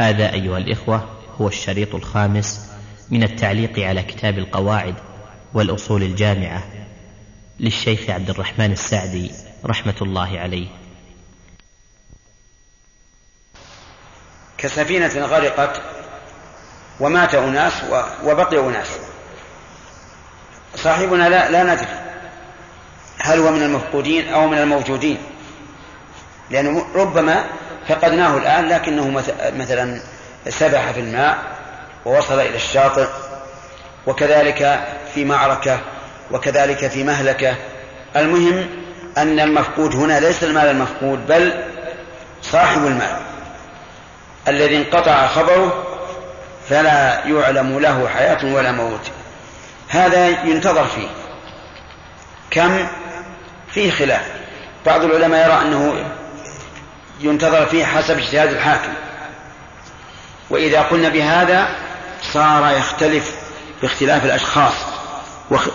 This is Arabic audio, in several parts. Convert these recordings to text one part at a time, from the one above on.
هذا أيها الإخوة هو الشريط الخامس من التعليق على كتاب القواعد والأصول الجامعة للشيخ عبد الرحمن السعدي رحمة الله عليه. كسفينة غرقت ومات أناس وبقي أناس. صاحبنا لا, لا ندري هل هو من المفقودين أو من الموجودين لأنه ربما فقدناه الآن لكنه مثلا سبح في الماء ووصل إلى الشاطئ وكذلك في معركة وكذلك في مهلكة. المهم أن المفقود هنا ليس المال المفقود بل صاحب المال الذي انقطع خبره فلا يعلم له حياة ولا موت. هذا ينتظر فيه. كم؟ فيه خلاف. بعض العلماء يرى أنه ينتظر فيه حسب اجتهاد الحاكم. وإذا قلنا بهذا صار يختلف باختلاف الأشخاص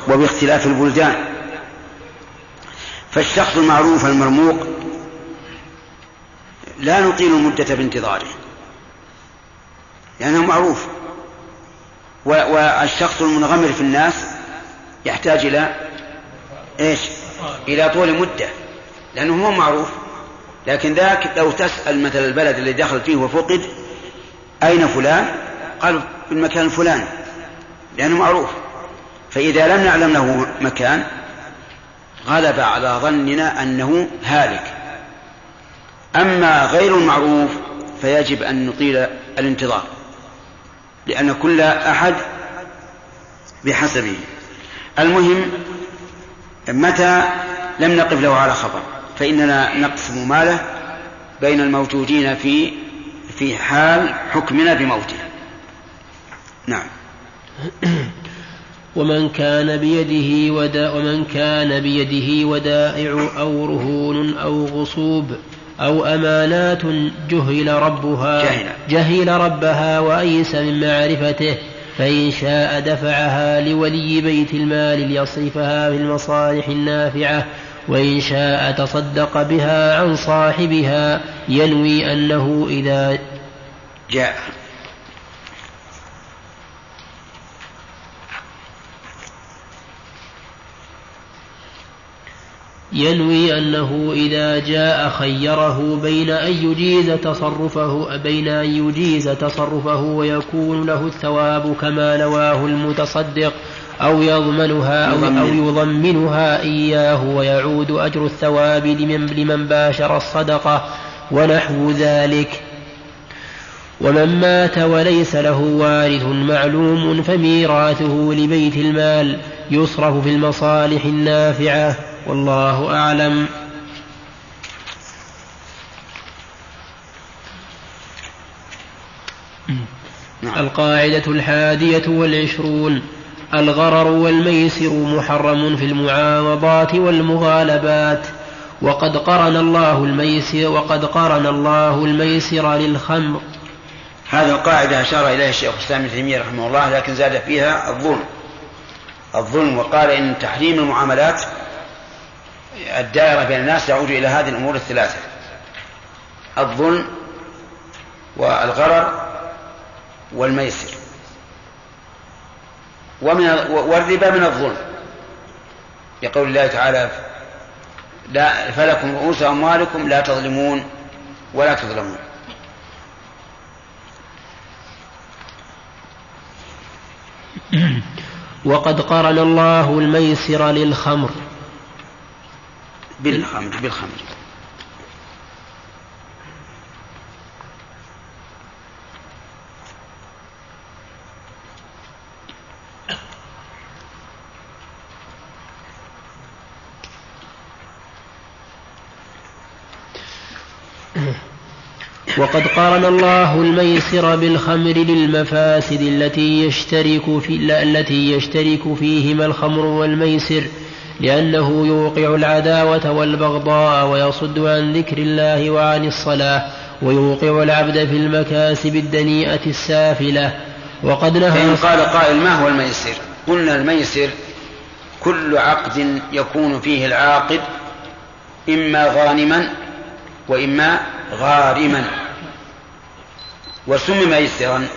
وباختلاف البلدان. فالشخص المعروف المرموق لا نطيل المدة بانتظاره. لأنه معروف. والشخص المنغمر في الناس يحتاج إلى إيش؟ إلى طول مدة. لأنه هو معروف. لكن ذاك لو تسأل مثل البلد اللي دخل فيه وفقد أين فلان؟ قالوا في المكان الفلاني لأنه معروف. فإذا لم نعلم له مكان غلب على ظننا أنه هالك. أما غير المعروف فيجب أن نطيل الانتظار لأن كل أحد بحسبه. المهم متى لم نقف له على خبر؟ فإننا نقسم ماله بين الموجودين في في حال حكمنا بموته. نعم. ومن كان بيده ودا ومن كان بيده ودائع أو رهون أو غصوب أو أمانات جهل ربها جهل, جهل ربها وأيس من معرفته فإن شاء دفعها لولي بيت المال ليصرفها في المصالح النافعة وإن شاء تصدق بها عن صاحبها ينوي أنه إذا جاء. ينوي أنه إذا جاء خيره بين أن يجيز تصرفه بين أن يجيز تصرفه ويكون له الثواب كما نواه المتصدق. أو يضمنها أو, أو يضمنها إياه ويعود أجر الثواب لمن, لمن باشر الصدقة ونحو ذلك. ومن مات وليس له وارث معلوم فميراثه لبيت المال يصرف في المصالح النافعة. والله أعلم. نعم. القاعدة الحادية والعشرون. الغرر والميسر محرم في المعاوضات والمغالبات. وقد قرن الله الميسر وقد قرن الله الميسر للخمر. هذه القاعدة أشار إليها الشيخ الإسلام ابن تيمية رحمه الله لكن زاد فيها الظلم. الظلم وقال إن تحريم المعاملات الدائرة بين الناس يعود إلى هذه الأمور الثلاثة. الظلم والغرر والميسر. ومن والربا من الظلم. يقول الله تعالى لا فلكم رؤوس أموالكم لا تظلمون ولا تظلمون. وقد قرن الله الميسر للخمر. بالخمر بالخمر. وقد قارن الله الميسر بالخمر للمفاسد التي يشترك في التي يشترك فيهما الخمر والميسر لأنه يوقع العداوة والبغضاء ويصد عن ذكر الله وعن الصلاة ويوقع العبد في المكاسب الدنيئة السافلة. وقد نهى فإن قال قائل ما هو الميسر؟ قلنا الميسر كل عقد يكون فيه العاقد إما غانما وإما غارما. وسمي ميسرا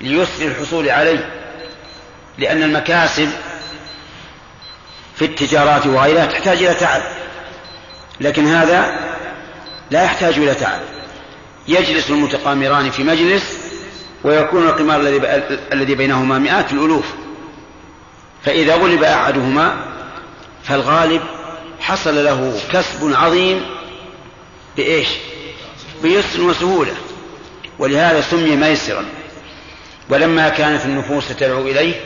ليسر الحصول عليه لأن المكاسب في التجارات وغيرها تحتاج إلى تعب لكن هذا لا يحتاج إلى تعب. يجلس المتقامران في مجلس ويكون القمار الذي الذي بينهما مئات الألوف. فإذا غلب أحدهما فالغالب حصل له كسب عظيم بإيش؟ بيسر وسهولة. ولهذا سمي ميسرا. ولما كانت النفوس تدعو إليه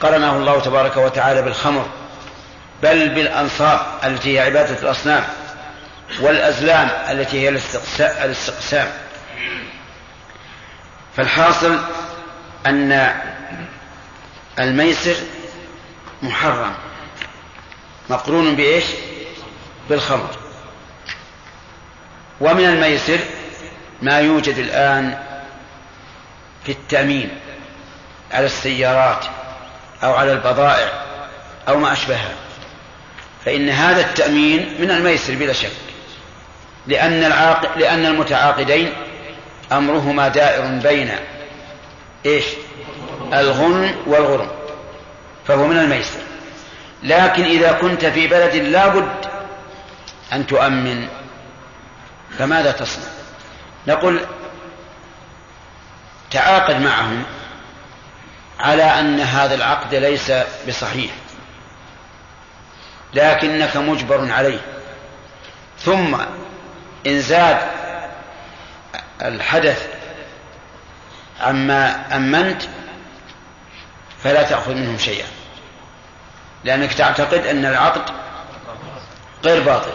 قرنه الله تبارك وتعالى بالخمر بل بالأنصاب التي هي عبادة الأصنام والأزلام التي هي الاستقسام. فالحاصل أن الميسر محرم مقرون بإيش؟ بالخمر. ومن الميسر ما يوجد الآن في التأمين على السيارات أو على البضائع أو ما أشبهها. فإن هذا التأمين من الميسر بلا شك لأن العاق... لأن المتعاقدين أمرهما دائر بين إيش؟ الغن والغرم فهو من الميسر. لكن إذا كنت في بلد لا بد أن تؤمن فماذا تصنع؟ نقول تعاقد معهم على أن هذا العقد ليس بصحيح لكنك مجبر عليه. ثم إن زاد الحدث عما أمنت فلا تأخذ منهم شيئا لأنك تعتقد أن العقد غير باطل.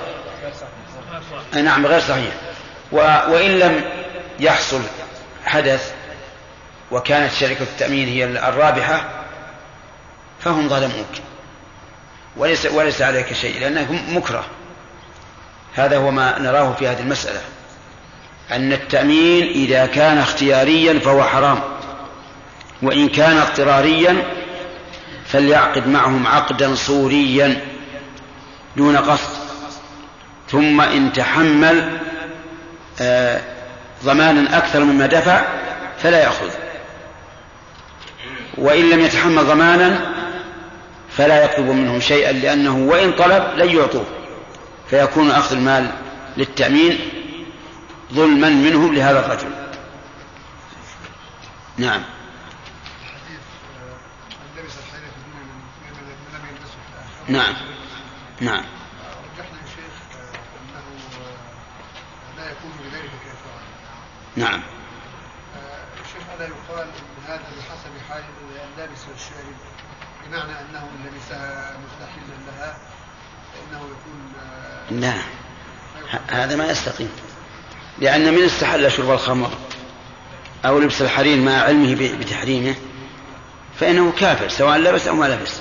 نعم غير صحيح. وإن لم يحصل حدث وكانت شركة التأمين هي الرابحة فهم ظلموك. وليس وليس عليك شيء لأنك مكره. هذا هو ما نراه في هذه المسألة. أن التأمين إذا كان اختياريا فهو حرام. وإن كان اضطراريا فليعقد معهم عقدا صوريا دون قصد. ثم إن تحمل ضمانا أكثر مما دفع فلا يأخذ. وإن لم يتحمل ضمانا فلا يطلب منهم شيئا لأنه وإن طلب لن يعطوه. فيكون أخذ المال للتأمين ظلما منهم لهذا الرجل. نعم. نعم. نعم. نعم. الشيخ الا يقال إن هذا بحسب حال اللابس والشارب بمعنى أنه لبسها مستحلا لها فانه يكون لا هذا ما يستقيم. لأن من استحل شرب الخمر أو لبس الحرير مع علمه بتحريمه فإنه كافر سواء لبس أو ما لبس.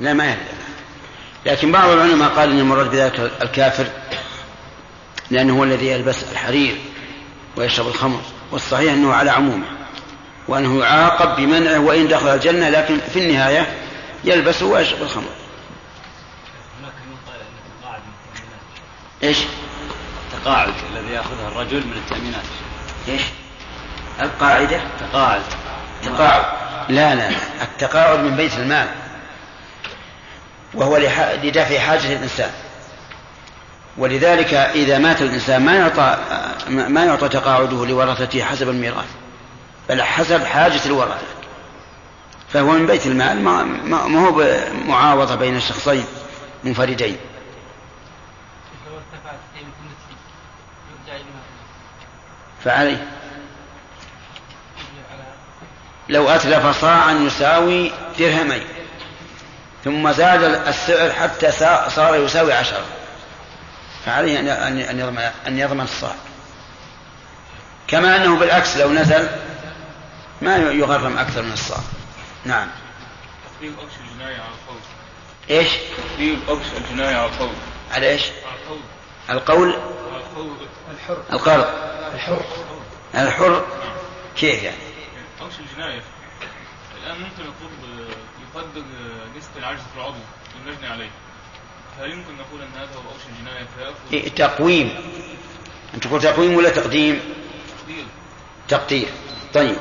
لا ما يرد. لكن بعض العلماء قال إن المراد بذلك الكافر لأنه هو الذي يلبس الحرير ويشرب الخمر والصحيح أنه على عمومه وأنه يعاقب بمنعه وإن دخل الجنة لكن في النهاية يلبس ويشرب الخمر. إيش؟ التقاعد الذي ياخذها الرجل من التأمينات. إيش؟ القاعدة؟ تقاعد. تقاعد. لا لا التقاعد من بيت المال. وهو لدفع حاجة الإنسان ولذلك إذا مات الإنسان ما يعطى ما يعطى تقاعده لورثته حسب الميراث بل حسب حاجة الورثة. فهو من بيت المال ما, هو معاوضة بين الشخصين منفردين. فعليه. لو أتلف صاعا يساوي درهمين ثم زاد السعر حتى صار يساوي عشرة. فعليه أن يضمن أن يضمن الصاع كما أنه بالعكس لو نزل ما يغرم أكثر من الصاع نعم. تقريب أوش الجناية على القول. إيش؟ تقريب أوش الجناية على القول. على إيش؟ على القول. القول؟ الحر. القرض. الحر. الحر. كيف يعني؟ أوش الجناية. الآن ممكن يطلب يقدر نسبة العجز في العضو المجني عليه. هل يمكن نقول أن هذا هو أوش الجناية فيأخذ إيه، تقويم. أنت تقول تقويم ولا تقديم؟ تقدير. طيب.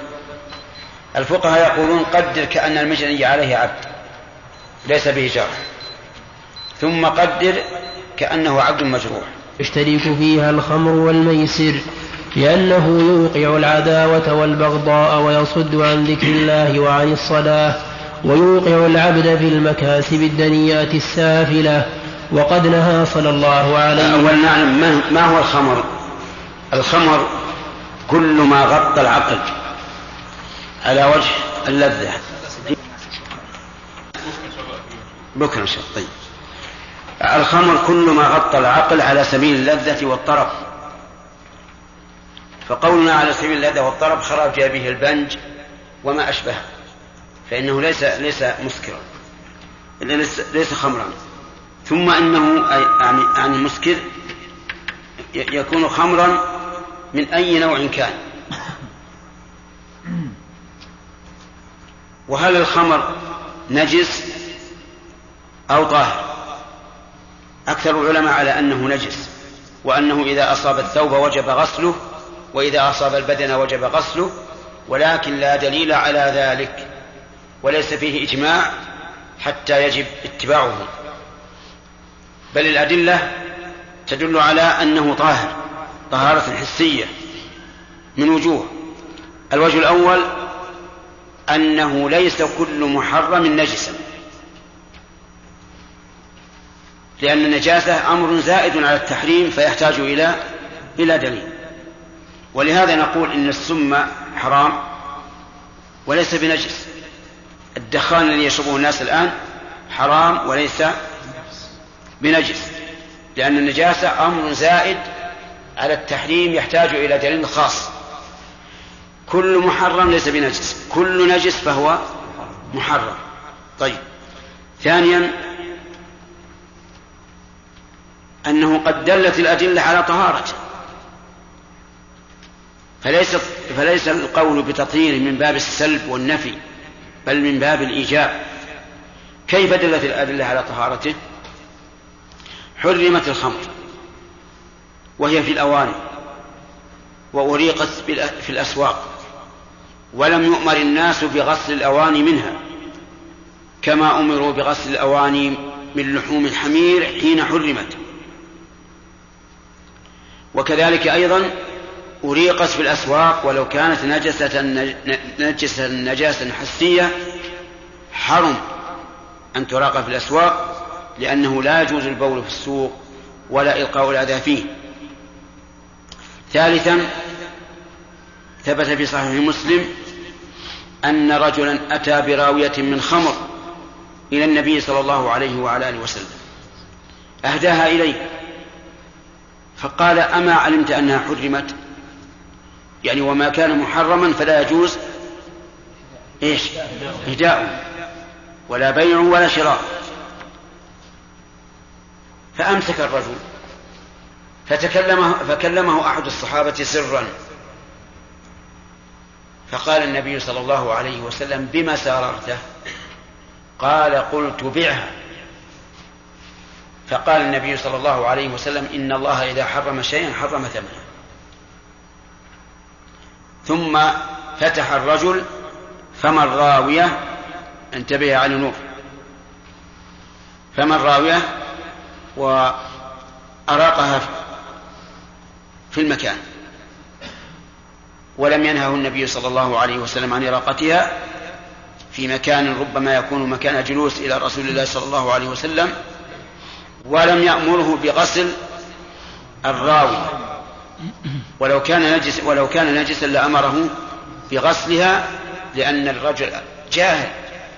الفقهاء يقولون قدر كأن المجني عليه عبد. ليس به جرح. ثم قدر كأنه عبد مجروح. يشترك فيها الخمر والميسر لأنه يوقع العداوة والبغضاء ويصد عن ذكر الله وعن الصلاة ويوقع العبد في المكاسب الدنيئة السافلة وقد نهى صلى الله عليه وسلم أولا نعلم ما هو الخمر؟ الخمر كل ما غطى العقل. على وجه اللذة. بكرة شاء طيب. الخمر كل ما غطى العقل على سبيل اللذة والطرب فقولنا على سبيل اللذة والطرب خرج به البنج وما أشبهه. فإنه ليس ليس مسكرا. ليس, ليس خمرا. ثم إنه يعني يعني مسكر يكون خمرا من أي نوع كان. وهل الخمر نجس أو طاهر؟ أكثر العلماء على أنه نجس وأنه إذا أصاب الثوب وجب غسله وإذا أصاب البدن وجب غسله ولكن لا دليل على ذلك وليس فيه إجماع حتى يجب اتباعه. بل الأدلة تدل على أنه طاهر طهارة حسية من وجوه. الوجه الأول أنه ليس كل محرم نجسا. لأن النجاسة أمر زائد على التحريم فيحتاج إلى إلى دليل. ولهذا نقول إن السم حرام وليس بنجس. الدخان الذي يشربه الناس الآن حرام وليس بنجس لأن النجاسة أمر زائد على التحريم يحتاج إلى دليل خاص. كل محرم ليس بنجس كل نجس فهو محرم. طيب. ثانيا أنه قد دلت الأدلة على طهارته فليس فليس القول بتطهيره من باب السلب والنفي بل من باب الإيجاب. كيف دلت الأدلة على طهارته؟ حرمت الخمر وهي في الأواني وأريقت في الأسواق ولم يؤمر الناس بغسل الأواني منها كما أمروا بغسل الأواني من لحوم الحمير حين حرمت. وكذلك أيضا أريقت في الأسواق ولو كانت نجسة نجسة نجاسة حسية حرم أن تراق في الأسواق لأنه لا يجوز البول في السوق ولا إلقاء الأذى فيه. ثالثا ثبت في صحيح مسلم أن رجلا أتى براوية من خمر إلى النبي صلى الله عليه وعلى آله وسلم. أهداها إليه. فقال أما علمت أنها حرمت؟ يعني وما كان محرما فلا يجوز إيش؟ إهداء ولا بيع ولا شراء. فأمسك الرجل. فتكلمه فكلمه أحد الصحابة سرا. فقال النبي صلى الله عليه وسلم بما ساررته؟ قال قلت بعها فقال النبي صلى الله عليه وسلم إن الله إذا حرم شيئا حرم ثمنه. ثم فتح الرجل فما الراوية؟ انتبه علي نور. فما الراوية؟ وأراقها في المكان. ولم ينهه النبي صلى الله عليه وسلم عن إراقتها في مكان ربما يكون مكان جلوس إلى رسول الله صلى الله عليه وسلم ولم يأمره بغسل الراوي. ولو كان نجس ولو كان نجسا لأمره بغسلها لأن الرجل جاهل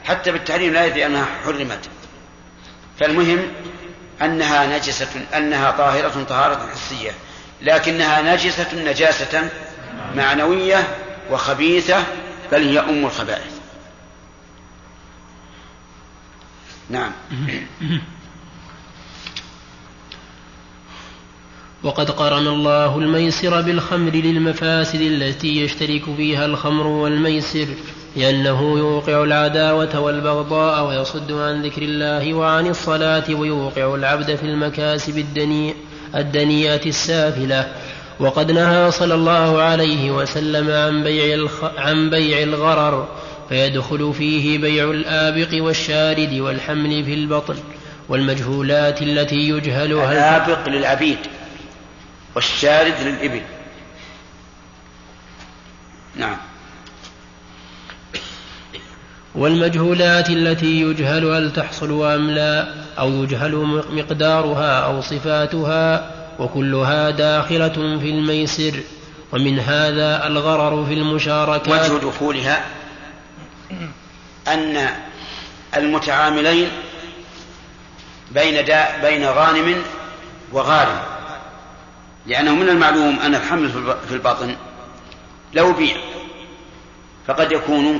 حتى بالتحريم لا يدري أنها حرمت. فالمهم أنها نجسة أنها طاهرة طهارة حسية لكنها نجسة نجاسة معنوية وخبيثة بل هي أم الخبائث. نعم. وقد قرن الله الميسر بالخمر للمفاسد التي يشترك فيها الخمر والميسر. لأنه يوقع العداوة والبغضاء ويصد عن ذكر الله وعن الصلاة ويوقع العبد في المكاسب الدنيئة السافلة. وقد نهى صلى الله عليه وسلم عن بيع الخ... عن بيع الغرر فيدخل فيه بيع الآبق والشارد والحمل في البطن والمجهولات التي يجهلها الآبق للعبيد والشارد للإبل. نعم. والمجهولات التي يجهل هل تحصل أم لا أو يجهل مقدارها أو صفاتها وكلها داخلة في الميسر. ومن هذا الغرر في المشاركات. وجه دخولها أن المتعاملين بين دا بين غانم وغارم. لأنه من المعلوم أن الحمل في الباطن لو بيع فقد يكون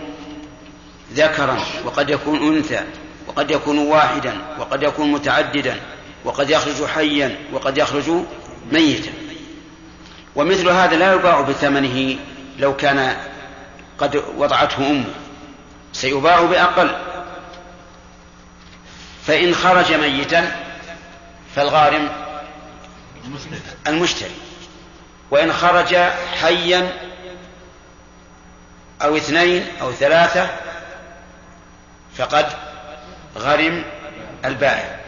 ذكرا وقد يكون أنثى وقد يكون واحدا وقد يكون متعددا وقد يخرج حيا وقد يخرج ميتا. ومثل هذا لا يباع بثمنه لو كان قد وضعته أمه. سيباع بأقل. فإن خرج ميتا فالغارم المشتري. وإن خرج حيا أو اثنين أو ثلاثة فقد غرم البائع.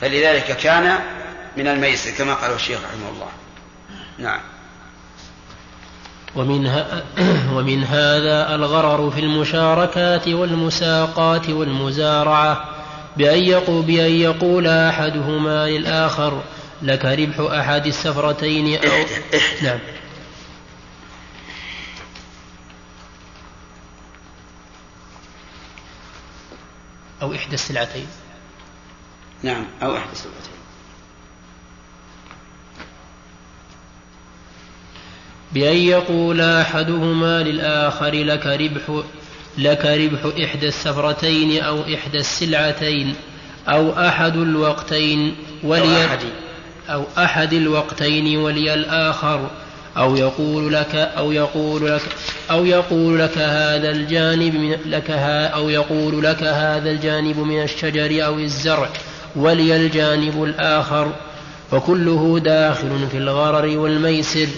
فلذلك كان من الميسر كما قال الشيخ رحمه الله. نعم. ومن, ومن هذا الغرر في المشاركات والمساقات والمزارعة بأن يقول, بأن يقول أحدهما للآخر لك ربح أحد السفرتين أو نعم. أو إحدى السلعتين. نعم أو إحدى السلعتين. بأن يقول أحدهما للآخر لك ربح لك ربح إحدى السفرتين أو إحدى السلعتين أو أحد الوقتين ولي أو أحد. أو أحد الوقتين ولي الآخر. أو يقول لك أو يقول لك أو يقول لك هذا الجانب من لك ها أو يقول لك هذا الجانب من الشجر أو الزرع ولي الجانب الآخر وكله داخل في الغرر والميسر.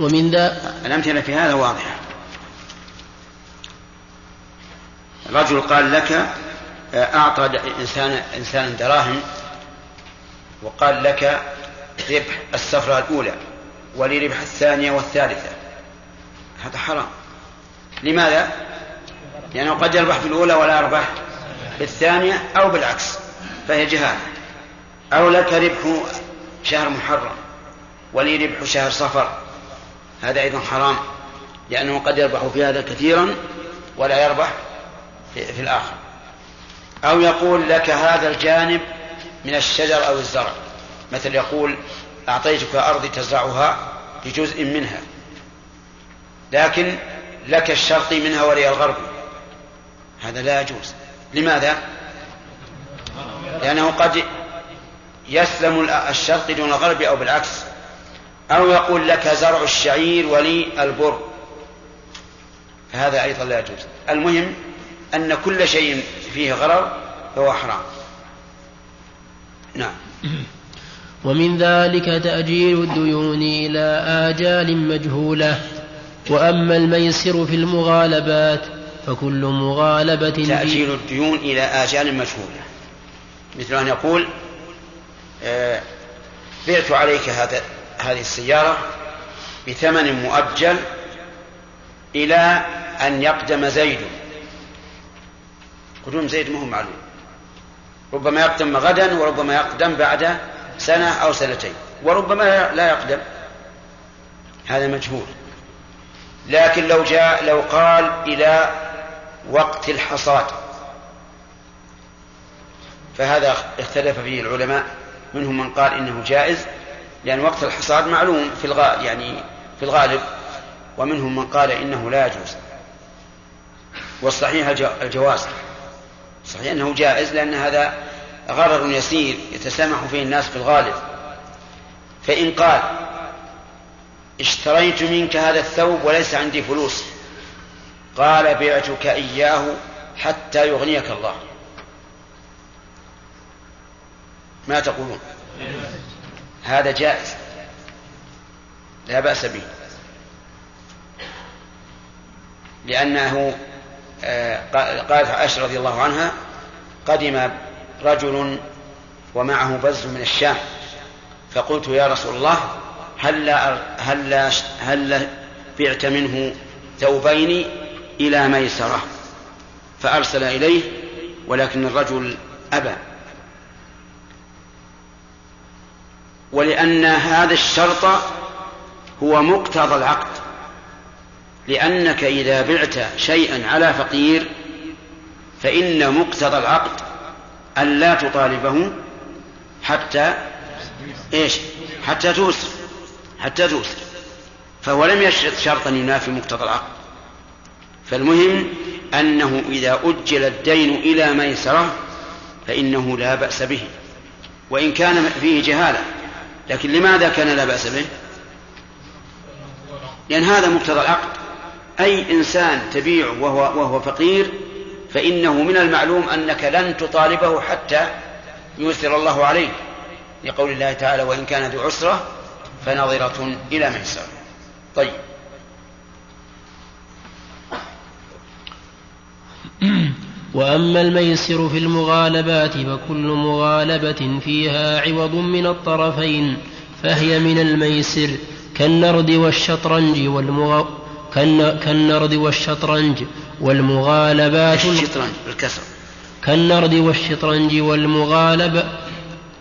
ومن ذا الأمثلة في هذا واضحة. رجل قال لك أعطى إنسان إنسان دراهم وقال لك ربح السفرة الأولى ولربح الثانية والثالثة. هذا حرام. لماذا؟ لأنه قد يربح في الأولى ولا يربح في الثانية أو بالعكس فهي جهالة. أو لك ربح شهر محرم ولي ربح شهر صفر. هذا أيضا حرام لأنه قد يربح في هذا كثيرا ولا يربح في الآخر. أو يقول لك هذا الجانب من الشجر أو الزرع. مثل يقول أعطيتك أرضي تزرعها بجزء منها لكن لك الشرقي منها ولي الغربي هذا لا يجوز. لماذا؟ لأنه قد يسلم الشرقي دون الغرب أو بالعكس أو يقول لك زرع الشعير ولي البر. فهذا أيضا لا يجوز. المهم أن كل شيء فيه غرر فهو حرام. نعم. ومن ذلك تأجيل الديون إلى آجال مجهولة. وأما الميسر في المغالبات فكل مغالبة تأجيل الديون إلى آجال مجهولة. مثل أن يقول آه، بعت عليك هذا هذه السيارة بثمن مؤجل إلى أن يقدم زيد. قدوم زيد ما هو معلوم. ربما يقدم غدا وربما يقدم بعد سنة أو سنتين وربما لا يقدم. هذا مجهول. لكن لو جاء لو قال إلى وقت الحصاد. فهذا اختلف فيه العلماء منهم من قال إنه جائز لأن وقت الحصاد معلوم في الغالب يعني في الغالب ومنهم من قال إنه لا يجوز. والصحيح الجواز. صحيح أنه جائز لأن هذا غرر يسير يتسامح فيه الناس في الغالب. فإن قال اشتريت منك هذا الثوب وليس عندي فلوس. قال بعتك إياه حتى يغنيك الله. ما تقولون؟ هذا جائز. لا بأس به. لأنه آه، قالت عائشة رضي الله عنها قدم رجل ومعه بز من الشام فقلت يا رسول الله هل هل هل بعت منه ثوبين إلى ميسرة؟ فأرسل إليه ولكن الرجل أبى. ولأن هذا الشرط هو مقتضى العقد. لأنك إذا بعت شيئا على فقير فإن مقتضى العقد أن لا تطالبه حتى إيش؟ حتى توسر حتى توسر فهو لم يشرط شرطا ينافي مقتضى العقد فالمهم أنه إذا أجل الدين إلى ميسرة فإنه لا بأس به. وإن كان فيه جهالة لكن لماذا كان لا بأس به؟ لأن هذا مقتضى العقد أي إنسان تبيعه وهو, وهو فقير فإنه من المعلوم أنك لن تطالبه حتى يسر الله عليه لقول الله تعالى وإن كان ذو عسرة فنظرة إلى ميسر طيب. وأما الميسر في المغالبات فكل مغالبة فيها عوض من الطرفين فهي من الميسر كالنرد والشطرنج والمغ... كالنرد والشطرنج والمغالبات الشطرنج بالكسر كالنرد والشطرنج والمغالب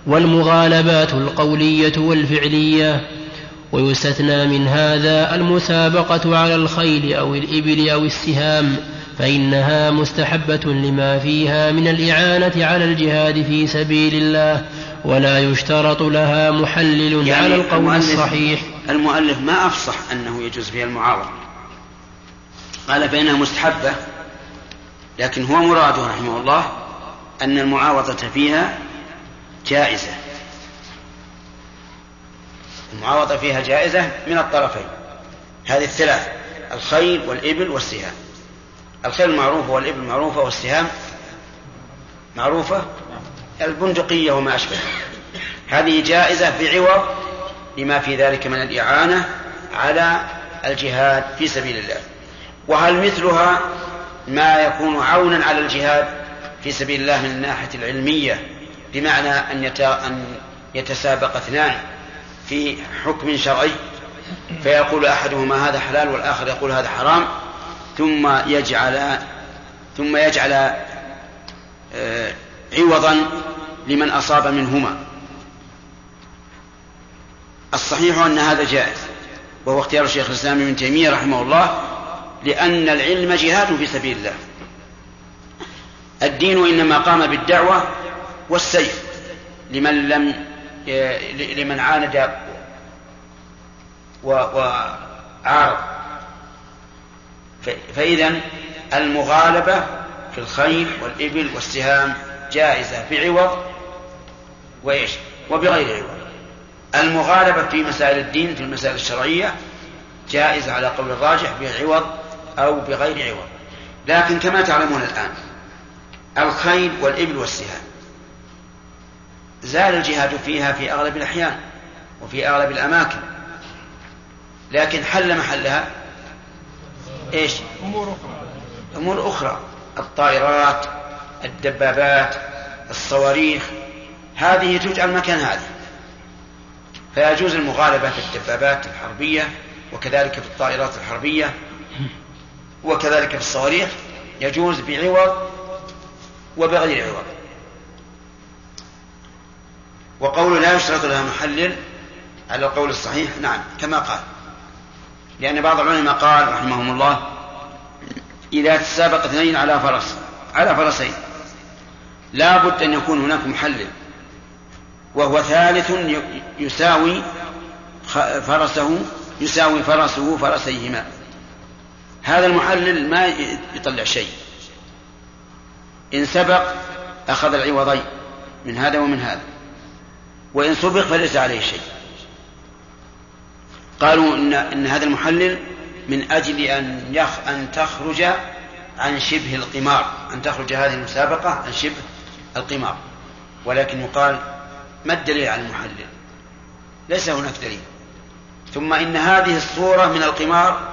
والمغالبات القولية والفعلية. ويستثنى من هذا المسابقة على الخيل أو الإبل أو السهام فإنها مستحبة لما فيها من الإعانة على الجهاد في سبيل الله ولا يشترط لها محلل يعني على القول المؤلف الصحيح. المؤلف ما أفصح أنه يجوز فيها المعاوضة. قال فإنها مستحبة لكن هو مراده رحمه الله أن المعاوضة فيها جائزة. المعاوضة فيها جائزة من الطرفين. هذه الثلاث الخيل والإبل والسهام. الخيل معروفة والإبل معروفة والسهام معروفة؟ البندقية وما أشبه. هذه جائزة بعوض لما في ذلك من الإعانة على الجهاد في سبيل الله. وهل مثلها ما يكون عونا على الجهاد في سبيل الله من الناحية العلمية بمعنى أن أن يتسابق اثنان في حكم شرعي؟ فيقول أحدهما هذا حلال والآخر يقول هذا حرام ثم يجعل ثم يجعل آه، عوضا لمن أصاب منهما. الصحيح أن هذا جائز وهو اختيار الشيخ الإسلام ابن تيمية رحمه الله لأن العلم جهاد في سبيل الله. الدين إنما قام بالدعوة والسيف لمن لم لمن عاند وعارض فإذا المغالبة في الخيل والإبل والسهام جائزة بعوض وإيش؟ وبغير عوض. المغالبة في مسائل الدين في المسائل الشرعية جائزة على قول الراجح بعوض أو بغير عوض. لكن كما تعلمون الآن الخيل والإبل والسهام. زال الجهاد فيها في أغلب الأحيان وفي أغلب الأماكن. لكن حل محلها؟ إيش؟ أمور أخرى. أمور أخرى. الطائرات الدبابات الصواريخ. هذه تجعل مكان هذه فيجوز المغالبة في الدبابات الحربية وكذلك في الطائرات الحربية. وكذلك في الصواريخ يجوز بعوض وبغير عوض. وقول لا يشترط لها محلل على القول الصحيح نعم كما قال. لأن بعض العلماء قال رحمهم الله إذا تسابق اثنين على فرس على فرسين لا بد أن يكون هناك محلل وهو ثالث يساوي فرسه يساوي فرسه فرسيهما. هذا المحلل ما يطلع شيء. إن سبق أخذ العوضين من هذا ومن هذا. وإن سبق فليس عليه شيء. قالوا إن, إن هذا المحلل من أجل أن يخ أن تخرج عن شبه القمار أن تخرج هذه المسابقة عن شبه القمار. ولكن يقال ما الدليل على المحلل؟ ليس هناك دليل. ثم إن هذه الصورة من القمار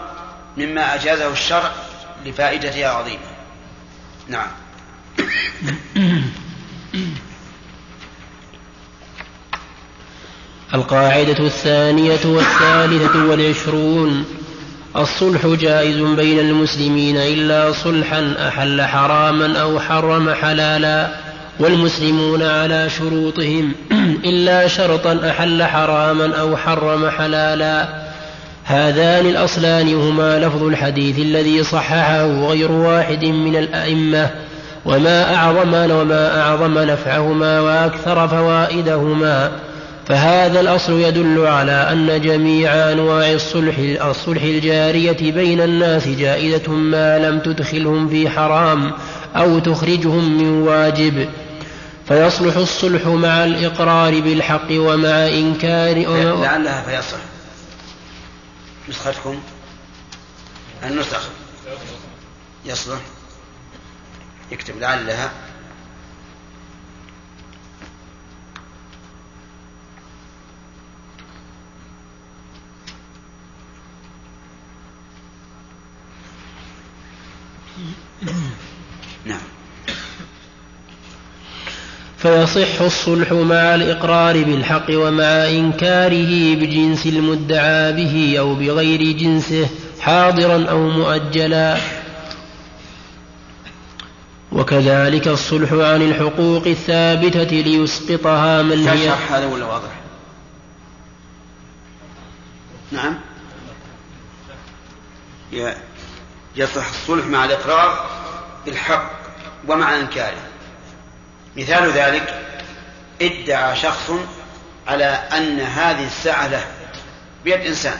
مما أجازه الشرع لفائدتها عظيمة. نعم. القاعدة الثانية والثالثة والعشرون. الصلح جائز بين المسلمين إلا صلحا أحل حراما أو حرم حلالا والمسلمون على شروطهم إلا شرطا أحل حراما أو حرم حلالا. هذان الأصلان هما لفظ الحديث الذي صححه غير واحد من الأئمة وما أعظم وما أعظم نفعهما وأكثر فوائدهما. فهذا الأصل يدل على أن جميع أنواع الصلح الصلح الجارية بين الناس جائزة ما لم تدخلهم في حرام أو تخرجهم من واجب. فيصلح الصلح مع الإقرار بالحق ومع إنكار لعلها فيصلح. نسختكم. النسخ. يصلح. يكتب لعلها. نعم. فيصح الصلح مع الإقرار بالحق ومع إنكاره بجنس المدعى به أو بغير جنسه حاضرا أو مؤجلا. وكذلك الصلح عن الحقوق الثابتة ليسقطها من هي هذا ولا واضح؟ نعم. يصح الصلح مع الإقرار بالحق ومع إنكاره. مثال ذلك ادعى شخص على أن هذه الساعة له بيد إنسان.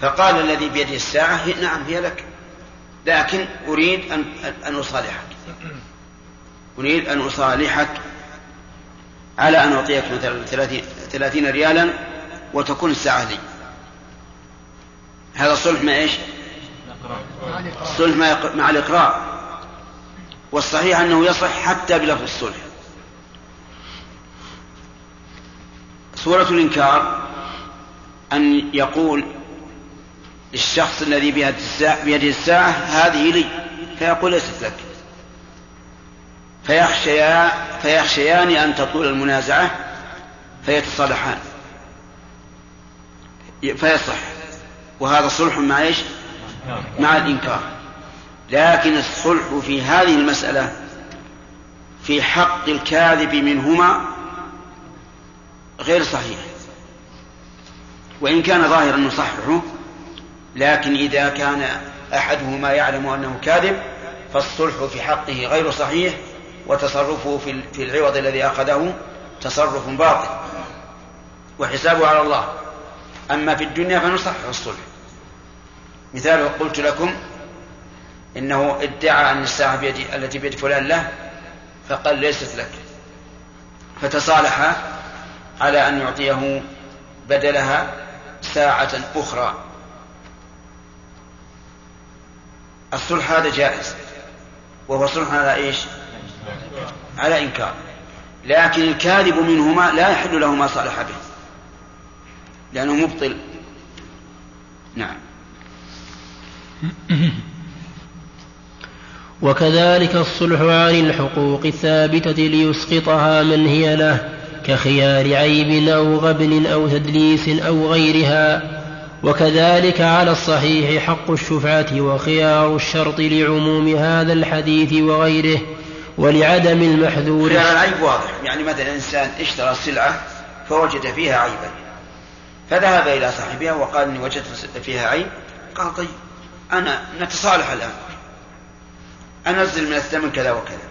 فقال الذي بيده الساعة نعم هي لك. لكن أريد أن أن أصالحك. أريد أن أصالحك على أن أعطيك مثلا ثلاثين ريالا وتكون الساعة لي. هذا الصلح مع إيش؟ الصلح مع الإقرار. والصحيح أنه يصح حتى بلفظ الصلح. سورة الإنكار أن يقول للشخص الذي بيده الساعة هذه لي. فيقول ليست لك. فيخشيا فيخشيان أن تطول المنازعة فيتصالحان. فيصح. وهذا صلح مع إيش؟ مع الإنكار. لكن الصلح في هذه المسألة في حق الكاذب منهما غير صحيح. وإن كان ظاهرا نصححه لكن إذا كان أحدهما يعلم أنه كاذب فالصلح في حقه غير صحيح وتصرفه في العوض الذي أخذه تصرف باطل. وحسابه على الله. أما في الدنيا فنصحح الصلح. مثاله قلت لكم إنه ادعى أن الساعة بيد التي بيد فلان له فقال ليست لك. فتصالحا على أن يعطيه بدلها ساعة أخرى. الصلح هذا جائز. وهو صلح على إيش؟ على إنكار. لكن الكاذب منهما لا يحل له ما صالح به. لأنه مبطل. نعم. وكذلك الصلح عن الحقوق الثابتة ليسقطها من هي له كخيار عيب أو غبن أو تدليس أو غيرها. وكذلك على الصحيح حق الشفعة وخيار الشرط لعموم هذا الحديث وغيره ولعدم المحذور. خيار العيب واضح يعني مثلا إنسان اشترى سلعة فوجد فيها عيبا فذهب إلى صاحبها وقال إني وجدت فيها عيب قال طيب أنا نتصالح الآن. أنزل من الثمن كذا وكذا.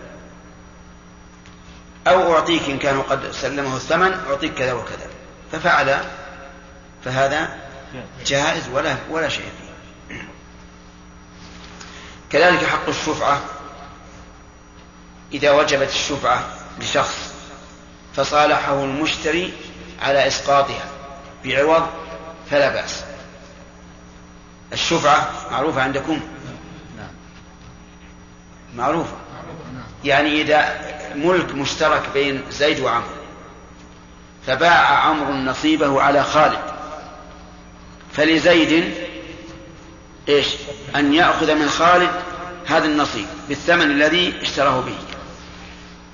أو أعطيك إن كانوا قد سلمه الثمن أعطيك كذا وكذا. ففعل فهذا جائز ولا ولا شيء فيه. كذلك حق الشفعة. إذا وجبت الشفعة لشخص فصالحه المشتري على إسقاطها بعوض فلا بأس. الشفعة معروفة عندكم. معروفة. يعني إذا ملك مشترك بين زيد وعمرو فباع عمرو نصيبه على خالد. فلزيد إيش؟ أن يأخذ من خالد هذا النصيب بالثمن الذي اشتراه به.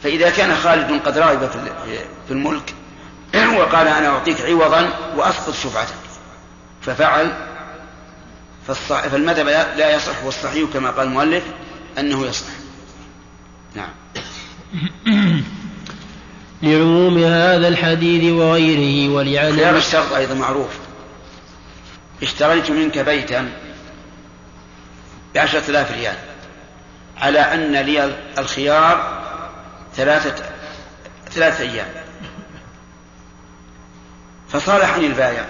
فإذا كان خالد قد رغب في الملك وقال أنا أعطيك عوضا وأسقط شفعتك. ففعل فالمذهب لا يصح والصحيح كما قال المؤلف أنه يصح نعم. لعموم هذا الحديث وغيره ولعدم خيار الشرط أيضا معروف. اشتريت منك بيتا بعشرة آلاف ريال على أن لي الخيار ثلاثة ثلاثة أيام. فصالحني البائع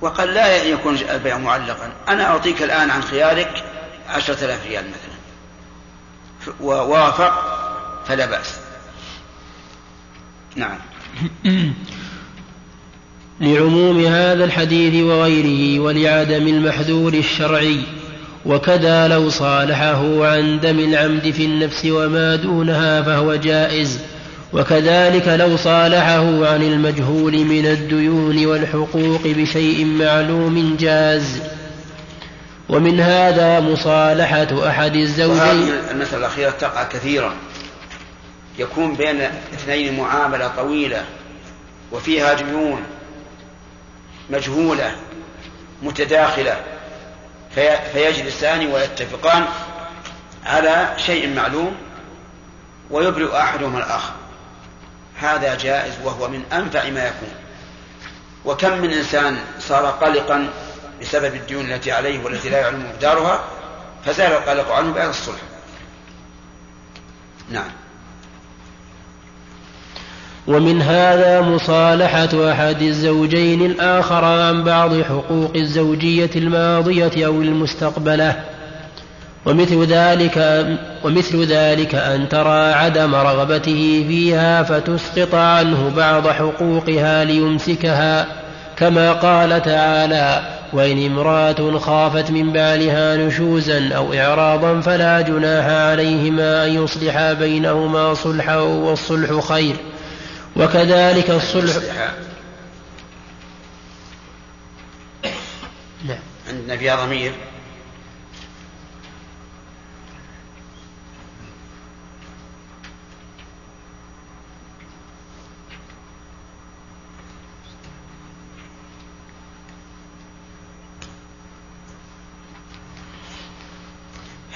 وقال لا يكون البيع معلقا. أنا أعطيك الآن عن خيارك عشرة آلاف ريال مثلا. ووافق فلا بأس. نعم. لعموم هذا الحديث وغيره ولعدم المحذور الشرعي وكذا لو صالحه عن دم العمد في النفس وما دونها فهو جائز وكذلك لو صالحه عن المجهول من الديون والحقوق بشيء معلوم جاز. ومن هذا مصالحة أحد الزوجين. المسألة الأخيرة تقع كثيرا. يكون بين اثنين معاملة طويلة وفيها ديون مجهولة متداخلة في فيجلسان ويتفقان على شيء معلوم ويبرئ أحدهما الآخر. هذا جائز وهو من أنفع ما يكون. وكم من إنسان صار قلقا بسبب الديون التي عليه والتي لا يعلم مقدارها فزال القلق عنه بعد الصلح. نعم. ومن هذا مصالحة أحد الزوجين الآخر عن بعض حقوق الزوجية الماضية أو المستقبلة. ومثل ذلك ومثل ذلك أن ترى عدم رغبته فيها فتسقط عنه بعض حقوقها ليمسكها كما قال تعالى وإن امرأة خافت من بعلها نشوزا أو إعراضا فلا جناح عليهما أن يصلحا بينهما صلحا والصلح خير. وكذلك الصلح نعم. عندنا فيها ضمير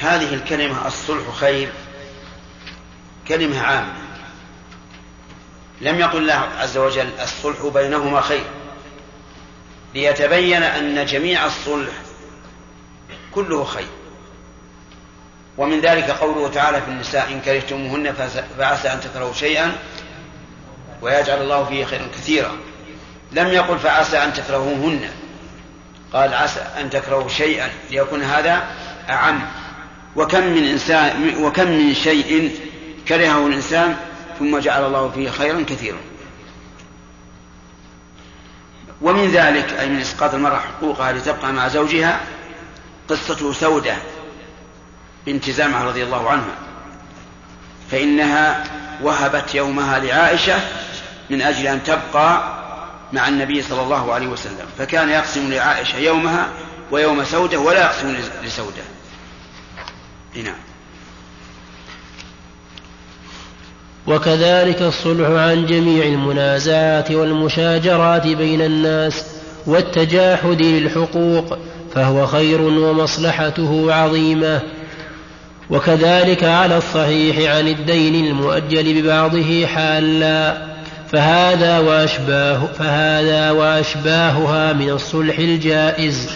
هذه الكلمة الصلح خير كلمة عامة. لم يقل الله عز وجل الصلح بينهما خير. ليتبين أن جميع الصلح كله خير. ومن ذلك قوله تعالى في النساء إن كرهتموهن فعسى أن تكرهوا شيئا ويجعل الله فيه خيرا كثيرا. لم يقل فعسى أن تكرهوهن قال عسى أن تكرهوا شيئا ليكون هذا أعم. وكم من إنسان وكم من شيء كرهه الإنسان ثم جعل الله فيه خيرا كثيرا. ومن ذلك أي من إسقاط المرأة حقوقها لتبقى مع زوجها قصة سودة بنت زمعة رضي الله عنها. فإنها وهبت يومها لعائشة من أجل أن تبقى مع النبي صلى الله عليه وسلم. فكان يقسم لعائشة يومها ويوم سودة ولا يقسم لسودة. نعم. وكذلك الصلح عن جميع المنازعات والمشاجرات بين الناس والتجاحد للحقوق فهو خير ومصلحته عظيمة. وكذلك على الصحيح عن الدين المؤجل ببعضه حالا فهذا وأشباه فهذا وأشباهها من الصلح الجائز.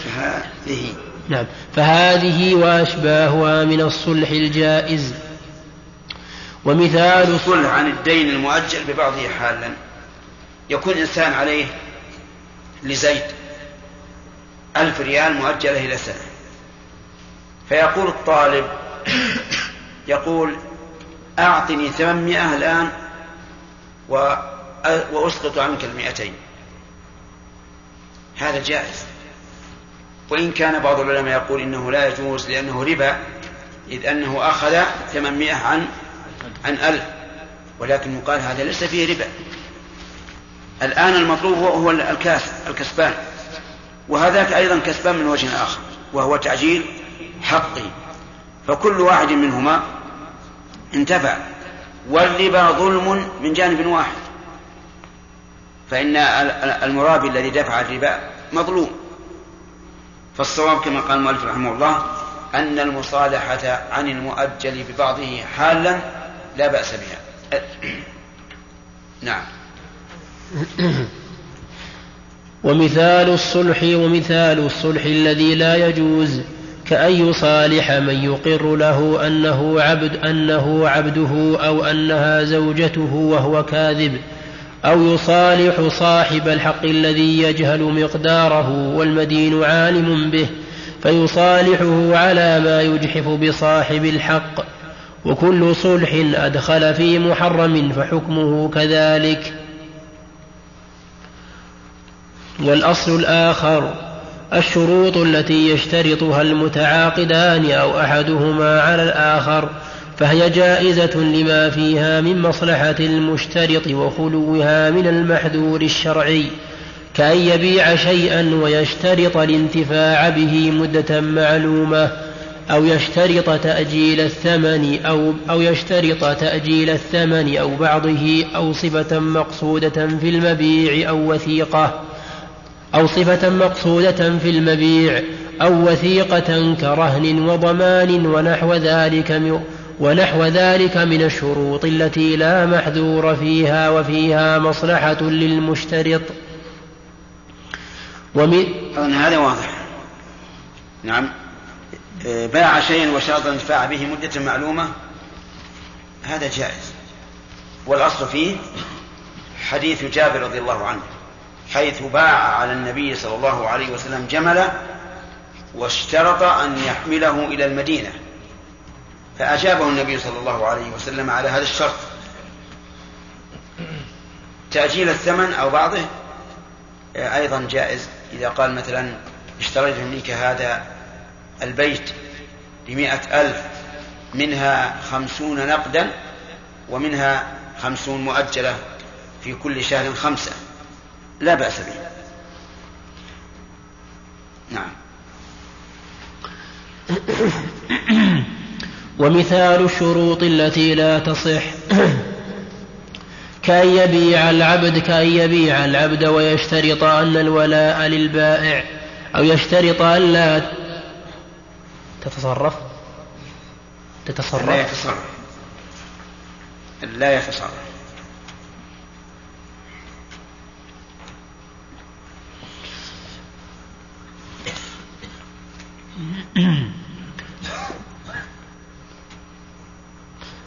نعم. فهذه وأشباهها من الصلح الجائز. ومثال الصلح عن الدين المؤجل ببعضه حالا. يكون إنسان عليه لزيد ألف ريال مؤجلة إلى سنة. فيقول الطالب يقول أعطني ثمانمائة الآن وأسقط عنك المئتين. هذا جائز. وإن كان بعض العلماء يقول إنه لا يجوز لأنه ربا إذ أنه أخذ ثمانمائة عن عن ألف. ولكن يقال هذا ليس فيه ربا. الآن المطلوب هو, الكاس الكسبان. وهذاك أيضا كسبان من وجه آخر وهو تعجيل حقه فكل واحد منهما انتفع. والربا ظلم من جانب واحد. فإن المرابي الذي دفع الربا مظلوم. فالصواب كما قال المؤلف رحمه الله أن المصالحة عن المؤجل ببعضه حالا لا بأس بها. نعم. ومثال الصلح ومثال الصلح الذي لا يجوز كأن يصالح من يقر له أنه عبد أنه عبده أو أنها زوجته وهو كاذب. أو يصالح صاحب الحق الذي يجهل مقداره والمدين عالم به فيصالحه على ما يجحف بصاحب الحق. وكل صلح أدخل في محرم فحكمه كذلك. والأصل الآخر الشروط التي يشترطها المتعاقدان أو أحدهما على الآخر. فهي جائزة لما فيها من مصلحة المشترط وخلوها من المحذور الشرعي كأن يبيع شيئا ويشترط الانتفاع به مدة معلومة أو يشترط تأجيل الثمن أو أو يشترط تأجيل الثمن أو بعضه أو صفة مقصودة في المبيع أو وثيقة أو صفة مقصودة في المبيع أو وثيقة كرهن وضمان ونحو ذلك ونحو ذلك من الشروط التي لا محذور فيها وفيها مصلحة للمشترط. ومن هذا واضح. نعم. باع شيئا وشرط الانتفاع به مدة معلومة هذا جائز. والأصل فيه حديث جابر رضي الله عنه حيث باع على النبي صلى الله عليه وسلم جملا واشترط أن يحمله إلى المدينة. فأجابه النبي صلى الله عليه وسلم على هذا الشرط. تأجيل الثمن أو بعضه أيضا جائز. إذا قال مثلا اشتريت منك هذا البيت بمئة ألف منها خمسون نقدا ومنها خمسون مؤجلة في كل شهر خمسة. لا بأس به. نعم. ومثال الشروط التي لا تصح. كأن يبيع العبد كأن يبيع العبد ويشترط أن الولاء للبائع أو يشترط أن لا تتصرف. تتصرف. لا يتصرف. لا يتصرف.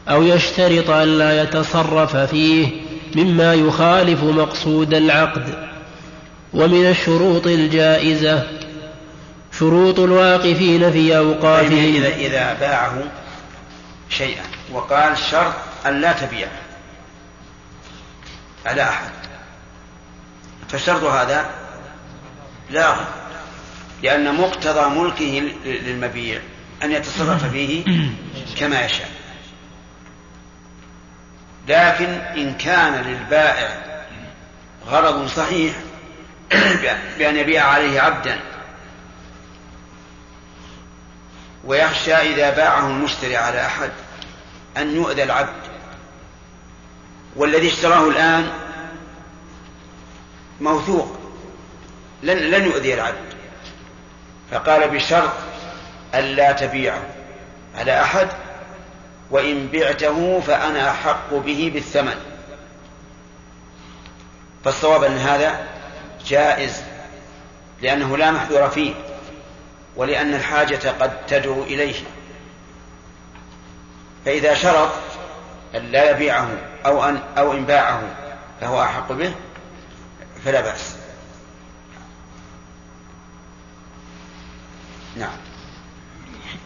أو يشترط أن لا يتصرف فيه مما يخالف مقصود العقد. ومن الشروط الجائزة شروط الواقفين في أوقافهم إذا إذا باعه شيئا وقال شرط أن لا تبيع. على أحد. فالشرط هذا لا لأن مقتضى ملكه للمبيع أن يتصرف فيه كما يشاء. لكن إن كان للبائع غرض صحيح بأن يبيع عليه عبدا ويخشى إذا باعه المشتري على أحد أن يؤذى العبد. والذي اشتراه الآن موثوق لن, لن يؤذي العبد. فقال بشرط ألا تبيعه على أحد وإن بعته فأنا أحق به بالثمن. فالصواب أن هذا جائز لأنه لا محذور فيه ولأن الحاجة قد تدعو إليه. فإذا شرط أن لا يبيعه أو أن أو إن باعه فهو أحق به فلا بأس. نعم.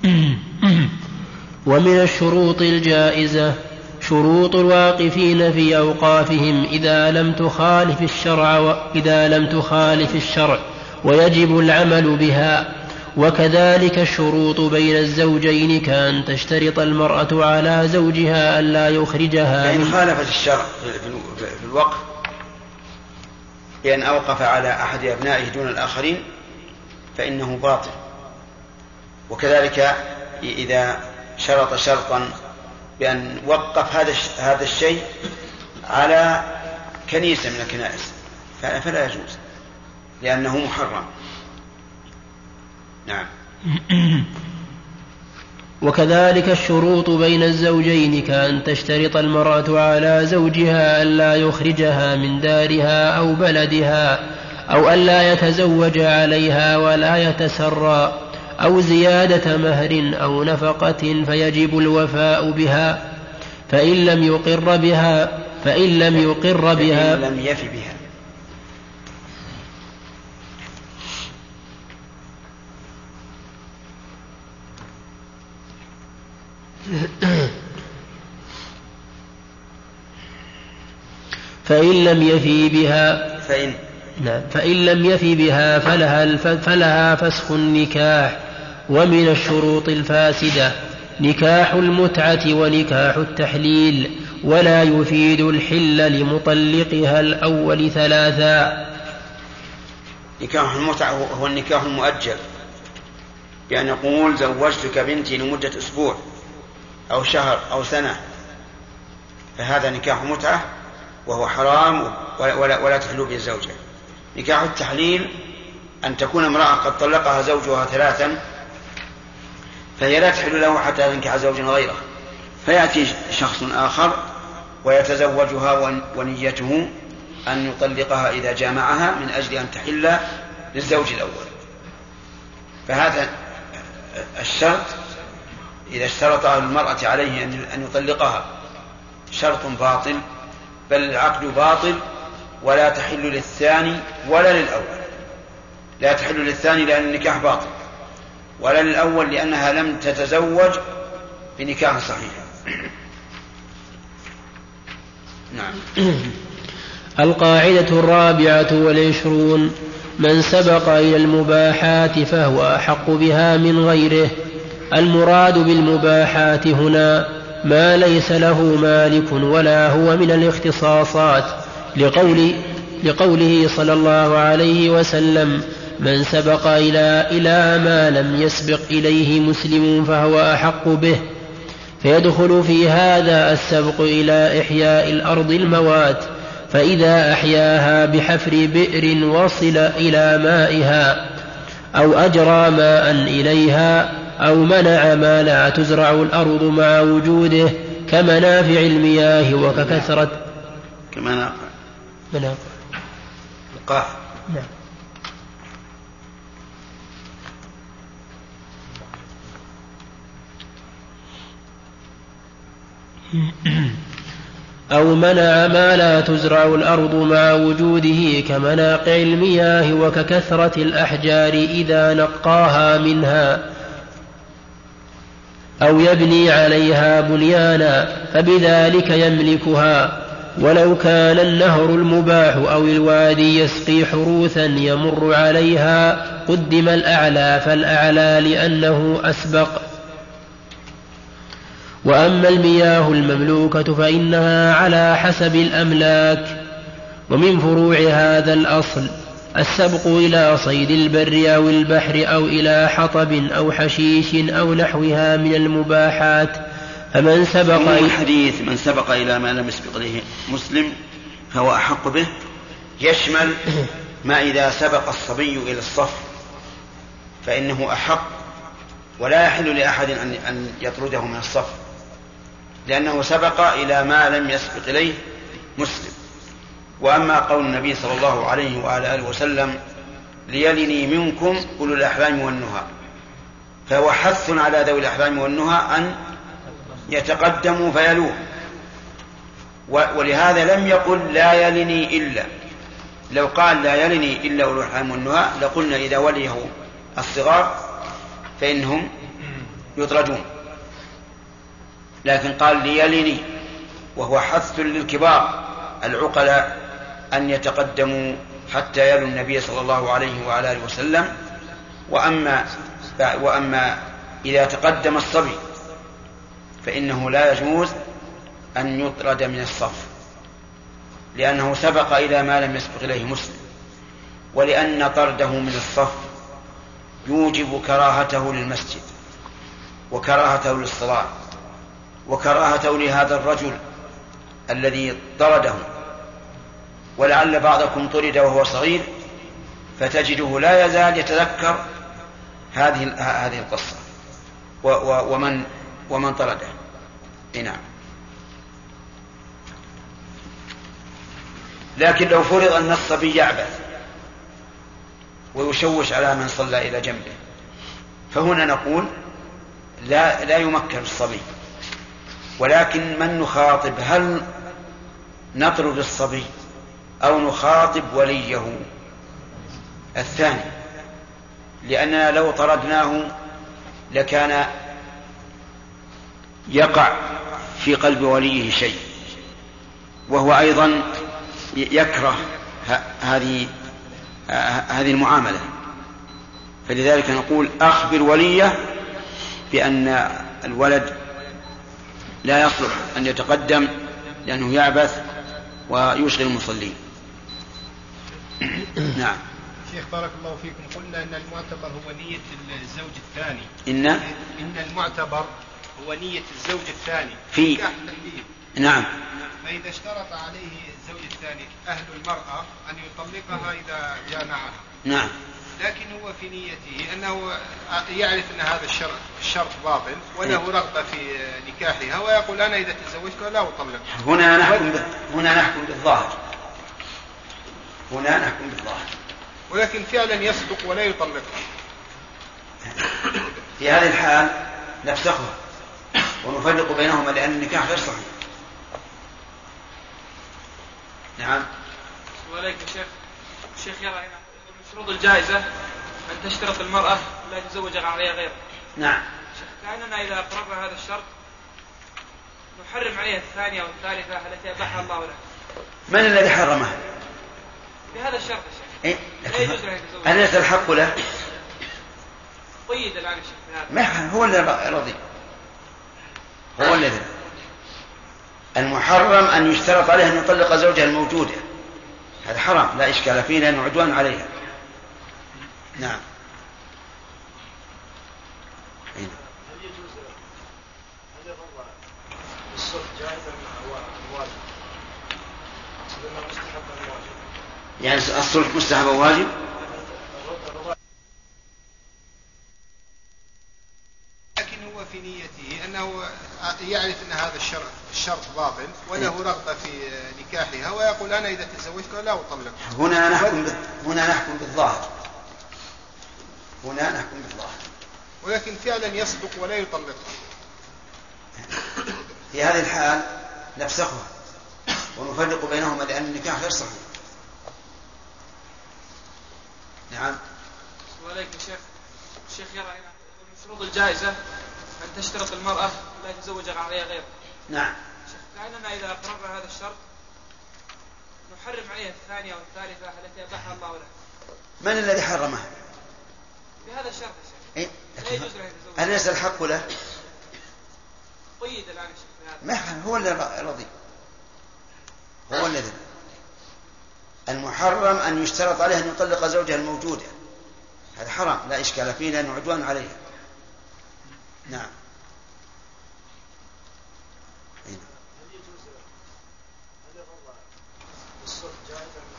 ومن الشروط الجائزة شروط الواقفين في أوقافهم إذا لم تخالف الشرع وإذا لم تخالف الشرع ويجب العمل بها. وكذلك الشروط بين الزوجين كأن تشترط المرأة على زوجها ألا يخرجها فإن خالفت الشرع في الوقف بأن أوقف على أحد أبنائه دون الآخرين فإنه باطل. وكذلك إذا شرط شرطا بأن وقف هذا هذا الشيء على كنيسة من الكنائس. فلا يجوز لأنه محرم. نعم. وكذلك الشروط بين الزوجين كأن تشترط المرأة على زوجها ألا يخرجها من دارها أو بلدها أو ألا يتزوج عليها ولا يتسرى. أو زيادة مهر أو نفقة فيجب الوفاء بها فإن لم يقر بها فإن لم يقر بها. فإن لم يف بها. فإن لم يفي بها. فإن. نعم فإن لم يفي بها فلها, فلها فسخ النكاح. ومن الشروط الفاسدة نكاح المتعة ونكاح التحليل ولا يفيد الحل لمطلقها الأول ثلاثا. نكاح المتعة هو النكاح المؤجل بأن يقول زوجتك بنتي لمدة أسبوع أو شهر أو سنة فهذا نكاح متعة وهو حرام ولا, ولا تحلو به الزوجة نكاح التحليل أن تكون امرأة قد طلقها زوجها ثلاثا فهي لا تحل له حتى تنكح زوجا غيره. فيأتي شخص آخر ويتزوجها ونيته أن يطلقها إذا جامعها من أجل أن تحل للزوج الأول. فهذا الشرط إذا اشترط المرأة عليه أن يطلقها شرط باطل بل العقد باطل ولا تحل للثاني ولا للأول. لا تحل للثاني لأن النكاح باطل. ولا للأول لأنها لم تتزوج بنكاح صحيح. نعم. القاعدة الرابعة والعشرون من سبق إلى المباحات فهو أحق بها من غيره. المراد بالمباحات هنا ما ليس له مالك ولا هو من الاختصاصات لقول لقوله صلى الله عليه وسلم من سبق إلى إلى ما لم يسبق إليه مسلم فهو أحق به فيدخل في هذا السبق إلى إحياء الأرض الموات فإذا أحياها بحفر بئر وصل إلى مائها أو أجرى ماء إليها أو منع ما لا تزرع الأرض مع وجوده كمنافع المياه وككثرة كمنافع. منافع. القاف نعم. أو منع ما لا تزرع الأرض مع وجوده كمناقع المياه وككثرة الأحجار إذا نقاها منها أو يبني عليها بنيانا فبذلك يملكها. ولو كان النهر المباح أو الوادي يسقي حروثا يمر عليها قدم الأعلى فالأعلى لأنه أسبق. وأما المياه المملوكة فإنها على حسب الأملاك ومن فروع هذا الأصل السبق إلى صيد البر أو البحر أو إلى حطب أو حشيش أو نحوها من المباحات فمن سبق الحديث من سبق إلى ما لم يسبق إليه مسلم فهو أحق به يشمل ما إذا سبق الصبي إلى الصف فإنه أحق ولا يحل لأحد أن أن يطرده من الصف. لأنه سبق إلى ما لم يسبق إليه مسلم. وأما قول النبي صلى الله عليه وعلى آله وسلم ليلني منكم أولو الأحلام والنهى. فهو حث على ذوي الأحلام والنهى أن يتقدموا فيلوه. ولهذا لم يقل لا يلني إلا. لو قال لا يلني إلا أولو الأحلام والنهى لقلنا إذا وليه الصغار فإنهم يطردون. لكن قال ليلني وهو حث للكبار العقلاء أن يتقدموا حتى يلوا النبي صلى الله عليه وعلى آله وسلم. وأما وأما إذا تقدم الصبي فإنه لا يجوز أن يطرد من الصف لأنه سبق إلى ما لم يسبق إليه مسلم. ولأن طرده من الصف يوجب كراهته للمسجد وكراهته للصلاة. وكراهته لهذا الرجل الذي طرده ولعل بعضكم طرد وهو صغير فتجده لا يزال يتذكر هذه هذه القصة. ومن ومن طرده. نعم. لكن لو فرض أن الصبي يعبث ويشوش على من صلى إلى جنبه فهنا نقول لا لا يمكن الصبي ولكن من نخاطب؟ هل نطرد الصبي أو نخاطب وليه؟ الثاني لأننا لو طردناه لكان يقع في قلب وليه شيء وهو أيضا يكره هذه هذه المعاملة. فلذلك نقول أخبر وليه بأن الولد لا يصلح أن يتقدم لأنه يعبث ويشغل المصلين. نعم. شيخ بارك الله فيكم قلنا إن المعتبر هو نية الزوج الثاني. إن؟ إن المعتبر هو نية الزوج الثاني. في. نعم. فإذا اشترط عليه الزوج الثاني أهل المرأة أن يطلقها إذا جامعها. نعم. لكن هو في نيته أنه يعرف أن هذا الشرط الشرط باطل وله رغبة في نكاحها ويقول أنا إذا تزوجتها لا أطلقها هنا نحكم. هنا نحكم بالظاهر. هنا نحكم بالظاهر. ولكن فعلا يصدق ولا يطلقها في هذه الحال نفسخها ونفرق بينهما لأن النكاح غير صحيح. نعم. وعليك يا شيخ. الشيخ يرى هنا. شروط الجائزة أن تشترط المرأة لا يتزوج عليها غيره. نعم. كأننا إذا أقررنا هذا الشرط نحرم عليها الثانية والثالثة التي أباحها الله لها من الذي حرمها؟ بهذا الشرط يا شيخ. إيه؟ لا يجوز له يتزوج. أليس الحق له؟ قيد الآن يا شيخ بهذا ما هو الذي رضي. هو الذي. المحرم أن يشترط عليه أن يطلق زوجها الموجودة. هذا حرام لا إشكال فيه لأنه عدوان عليها. نعم. أين؟ هل يجوز هل الرضا مستحب الواجب يعني الصلح مستحب واجب؟ لكن هو في نيته أنه يعرف أن هذا الشرط الشرط باطل وله رغبة في نكاحها ويقول أنا إذا تزوجتها لا أطلقها هنا نحكم بال... هنا نحكم بالظاهر. هنا نحكم بالظاهر. ولكن فعلا يصدق ولا يطلقها في هذه الحال نفسخها ونفرق بينهما لأن النكاح غير صحيح. نعم. يا شيخ. الشيخ يرى هنا من شروط الجائزة أن تشترط المرأة لا يتزوج عليها غيره. نعم. شيخ كأننا إذا أقررنا هذا الشرط نحرم عليها الثانية والثالثة التي أباحها الله لها من الذي حرمها؟ بهذا الشرط يا شيخ إيه؟ لا يجوز له يتزوج أليس الحق له؟ قيد الآن يا شيخ. ما هو الذي رضي هو الذي المحرم أن يشترط عليه أن يطلق زوجها الموجودة. هذا حرام. لا إشكال فيه لأنه عدوان عليها. نعم أين؟ هل يجوز هل الرضا الصلح جائزة من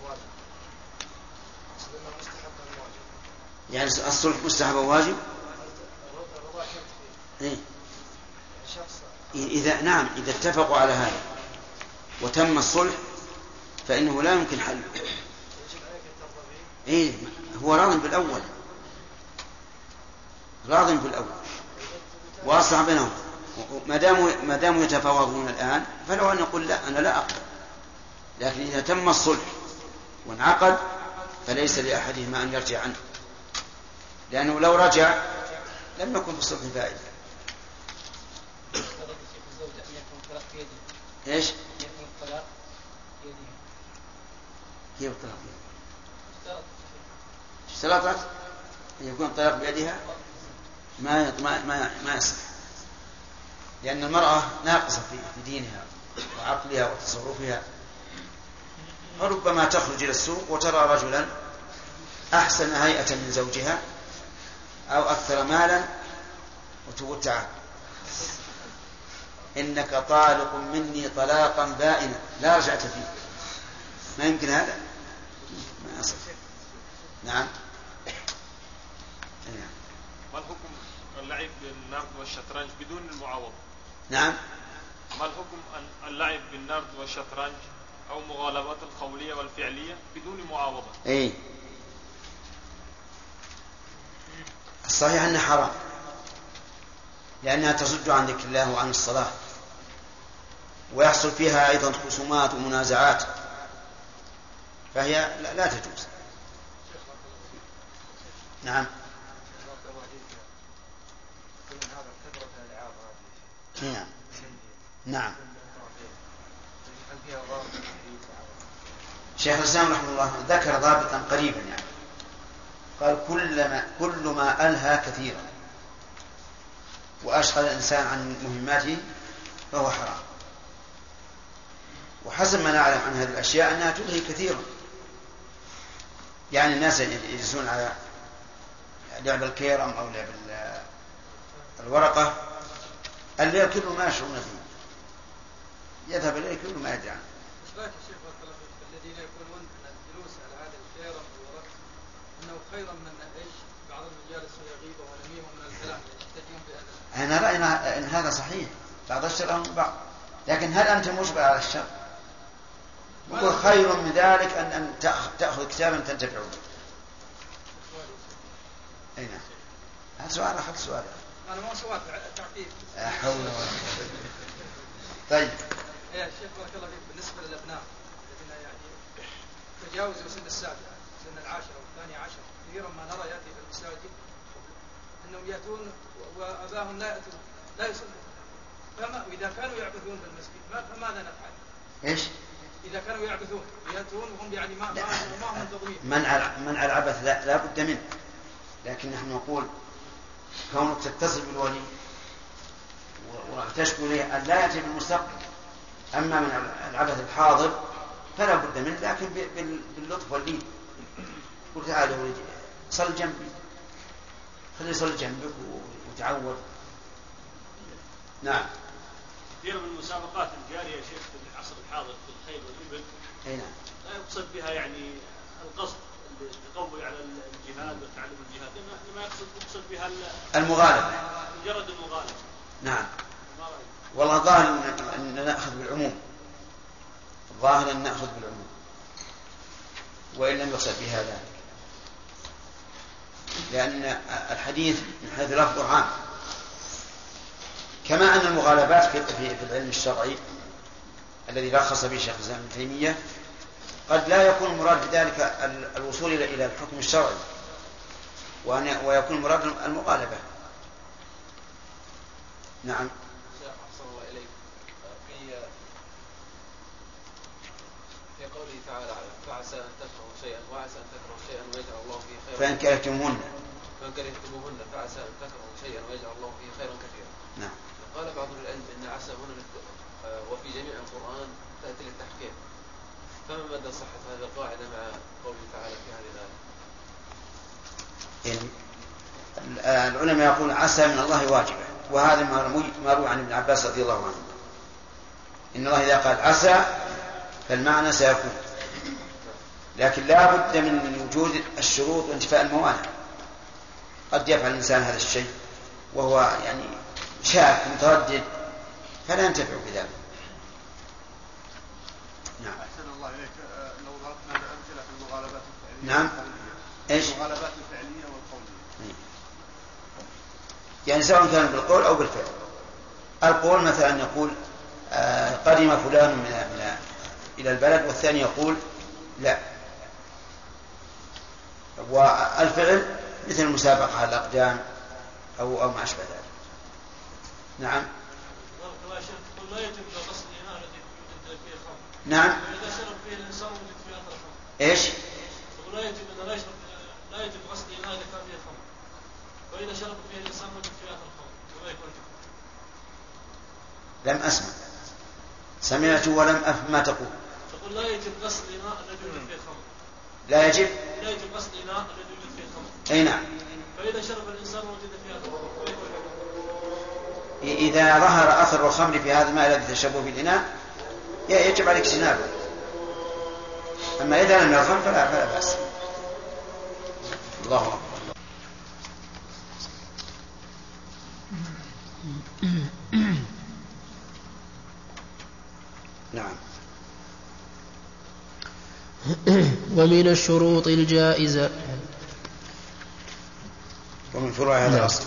الواجب؟ لأنه مستحب الواجب يعني الصلح مستحب واجب؟ إيه؟ إذا نعم إذا اتفقوا على هذا وتم الصلح فإنه لا يمكن حله إيه هو راض بالأول. راض بالأول. وأصلح بينهم. ما داموا ما داموا يتفاوضون الآن فلو أن يقول لا أنا لا أقبل. لكن إذا تم الصلح وانعقد فليس لأحدهما أن يرجع عنه. لأنه لو رجع لم يكن في الصلح فائدة إيش؟ كيف الطلاق. بيدها؟ اشترطت أن يكون الطلاق بيدها؟ ما ما ما, يصح. لأن المرأة ناقصة في في دينها وعقلها وتصرفها. فربما تخرج إلى السوق وترى رجلا أحسن هيئة من زوجها. أو أكثر مالا وتقول تعال. إنك طالق مني طلاقا بائنا لا رجعت فيه. ما يمكن هذا؟ ما يصح. نعم. ما الحكم اللعب بالنرد والشطرنج بدون المعاوضة نعم. ما الحكم اللعب بالنرد والشطرنج أو مغالبات القولية والفعلية بدون معاوضة؟ اي الصحيح أنها حرام. لأنها تصد عن ذكر الله وعن الصلاة. ويحصل فيها أيضا خصومات ومنازعات. فهي لا, لا تجوز. نعم. نعم. نعم. شيخ الإسلام رحمه الله ذكر ضابطا قريبا يعني. قال كل ما كل ما ألهى كثيرا. وأشغل الإنسان عن مهماته فهو حرام. وحسب ما نعلم عن هذه الأشياء أنها تلهي كثيرا. يعني الناس يجلسون على لعب الكيرم أو لعب الورقة الليل كله ما يشعرون فيه. يذهب إليه كل ما يدري عنه الجلوس على هذا الكيرم والورق خيرا من إيش بعض المجالس ويغيب من الكلام أنا راينا إن هذا صحيح بعض الشر من بعض لكن هل أنت مجبر على الشر؟ يقول خير من ذلك ان أن تأخذ كتابا تنتفع به. أي نعم. هذا سؤال اخذ سؤال. أنا مو سؤال تعقيب. لا حول ولا قوة. طيب. يا شيخ بارك الله فيك بالنسبة للأبناء الذين يعني تجاوزوا سن السابعه سن العاشره والثانيه عشر كثيرا ما نرى يأتي في المساجد. أنهم يأتون وأباهم لا يأتون لا يصلون. فما وإذا كانوا يعبثون بالمسجد فماذا نفعل؟ إيش؟ إذا كانوا يعبثون يأتون وهم يعني ما ما, ما هم منتظمين منع منع العبث لا, لا بد منه. لكن نحن نقول كونك تتصل بالولي وتشكو اليه أن لا يأتي بالمستقبل. أما من العبث الحاضر فلا بد منه لكن باللطف واللين قل تعالى ولدي صل جنبي. خليه يصلي جنبك وتعود. نعم. كثير من المسابقات الجارية يا شيخ في العصر الحاضر في الخيل والإبل. أي نعم. لا يقصد بها يعني القصد التقوي على الجهاد وتعلم الجهاد. انما يقصد يقصد بها المغالبه مجرد المغالبه نعم. والله ظاهر ان نأخذ بالعموم. الظاهر إن نأخذ بالعموم. وإن لم يقصد بها ذلك. لأن الحديث من حيث لفظه عام. كما أن المغالبات في في العلم الشرعي الذي رخص به شيخ الإسلام ابن تيمية قد لا يكون المراد بذلك الوصول إلى الحكم الشرعي ويكون المراد المغالبة. نعم تعالى فعسى ان تكرهوا شيئا وعسى ان تكرهوا شيئا ويجعل فان كرهتموهن فان كرهتموهن فعسى أن تكرهوا شيئا ويجعل الله فيه خيرا كثيرا. نعم. قال بعض العلم إن عسى هنا وفي جميع القرآن تأتي للتحقيق. فما مدى صحة هذه القاعدة مع قوله تعالى في هذه الآية؟ العلماء يقولون عسى من الله واجبة. وهذا ما روي عن ابن عباس رضي الله عنه. إن الله إذا قال عسى فالمعنى سيكون. لكن لا بد من وجود الشروط وانتفاء الموانع. قد يفعل الإنسان هذا الشيء وهو يعني شاك متردد فلا ينتفع بذلك. نعم. أحسن الله إليك. لو ضربنا بأمثلة في المغالبات الفعلية. نعم. إيش؟ المغالبات الفعلية والقولية. يعني سواء كان بالقول أو بالفعل. القول مثلا يقول آه قدم فلان من, من إلى البلد والثاني يقول لا. والفعل مثل المسابقة على الأقدام أو أو ما أشبه ذلك. نعم. الإناء نعم. شرب فيه الإنسان وجد الخمر إيش؟ لا يجب لا يشرب لا يجب غسل الإناء إذا كان فيه خمر وإذا شرب فيه الإنسان وجد فيه أثر الخمر وما يكون لم أسمع. سمعت ولم أفهم ما تقول؟ تقول لا يجب غسل إناء الذي يوجد فيه خمر. لا يجب. لا يجب غسل إناء الذي يوجد فيه خمر أي نعم. فإذا شرب الإنسان وجد فيها خمر فيكون حكمه إذا ظهر أثر الخمر في هذا الماء الذي تشربه في الإناء يجب عليك اجتنابه. أما إذا لم يظهر فلا فلا بأس. الله أكبر. نعم. ومن الشروط الجائزة. ومن فروع هذا نعم. الأصل.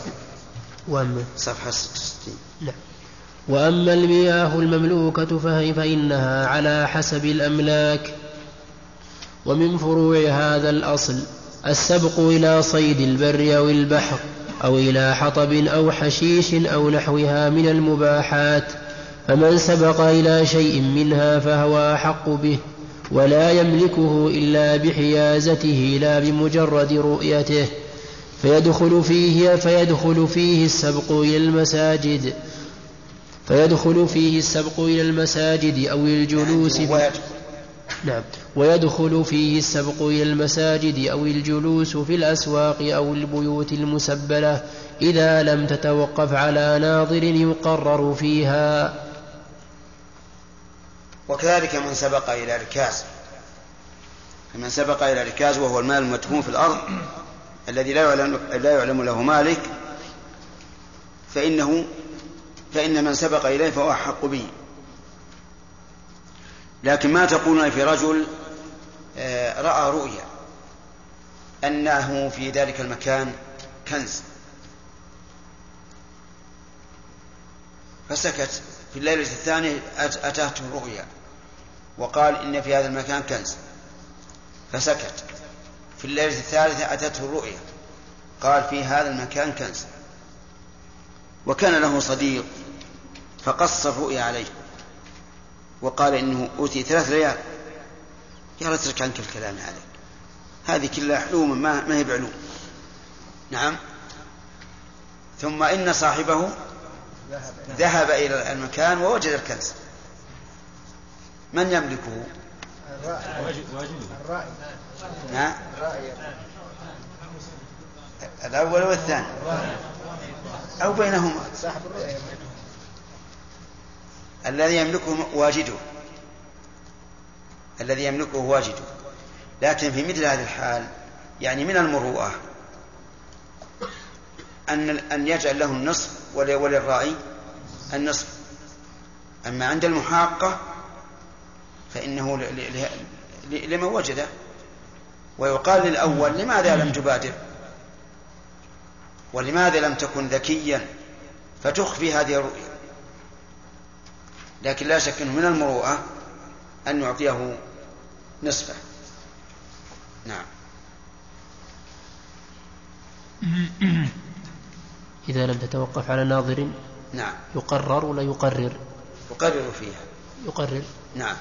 وأما صفحة 66 نعم. وأما المياه المملوكة فهي فإنها على حسب الأملاك. ومن فروع هذا الأصل السبق إلى صيد البر أو البحر أو إلى حطب أو حشيش أو نحوها من المباحات فمن سبق إلى شيء منها فهو أحق به. ولا يملكه إلا بحيازته لا بمجرد رؤيته. فيدخل فيه فيدخل فيه السبق إلى المساجد. فيدخل فيه السبق إلى المساجد أو الجلوس في نعم. ويدخل فيه السبق إلى المساجد أو الجلوس في الأسواق أو البيوت المسبلة إذا لم تتوقف على ناظر يقرر فيها. وكذلك من سبق إلى ركاز. من سبق إلى ركاز وهو المال المدفون في الأرض الذي لا يعلم, لا يعلم له مالك فإنه فإن من سبق إليه فهو أحق به. لكن ما تقولون في رجل آه، رأى رؤيا أنه في ذلك المكان كنز. فسكت. في الليلة الثانية أتته رؤيا. وقال إن في هذا المكان كنز. فسكت. في الليلة الثالثة أتته الرؤيا. قال في هذا المكان كنز. وكان له صديق فقص الرؤيا عليه. وقال إنه أوتي ثلاث ليال يا أترك عنك الكلام هذا. هذه كلها حلوم ما هي بعلوم. نعم. ثم إن صاحبه ذهب إلى المكان ووجد الكنز. من يملكه؟ الرائي الأول والثاني. أو بينهما. صاحب الذي يملكه واجده. الذي يملكه واجده. لكن في مثل هذه الحال يعني من المروءة. أن أن يجعل له النصف وللراعي النصف. أما عند المحاقة فإنه لمن وجده ويقال للأول لماذا لم تبادر؟ ولماذا لم تكن ذكيا؟ فتخفي هذه الرؤيا لكن لا شك أنه من المروءة أن يعطيه نصفه. نعم. إذا لم تتوقف على ناظر نعم. يقرر ولا يقرر؟ يقرر فيها. يقرر. نعم.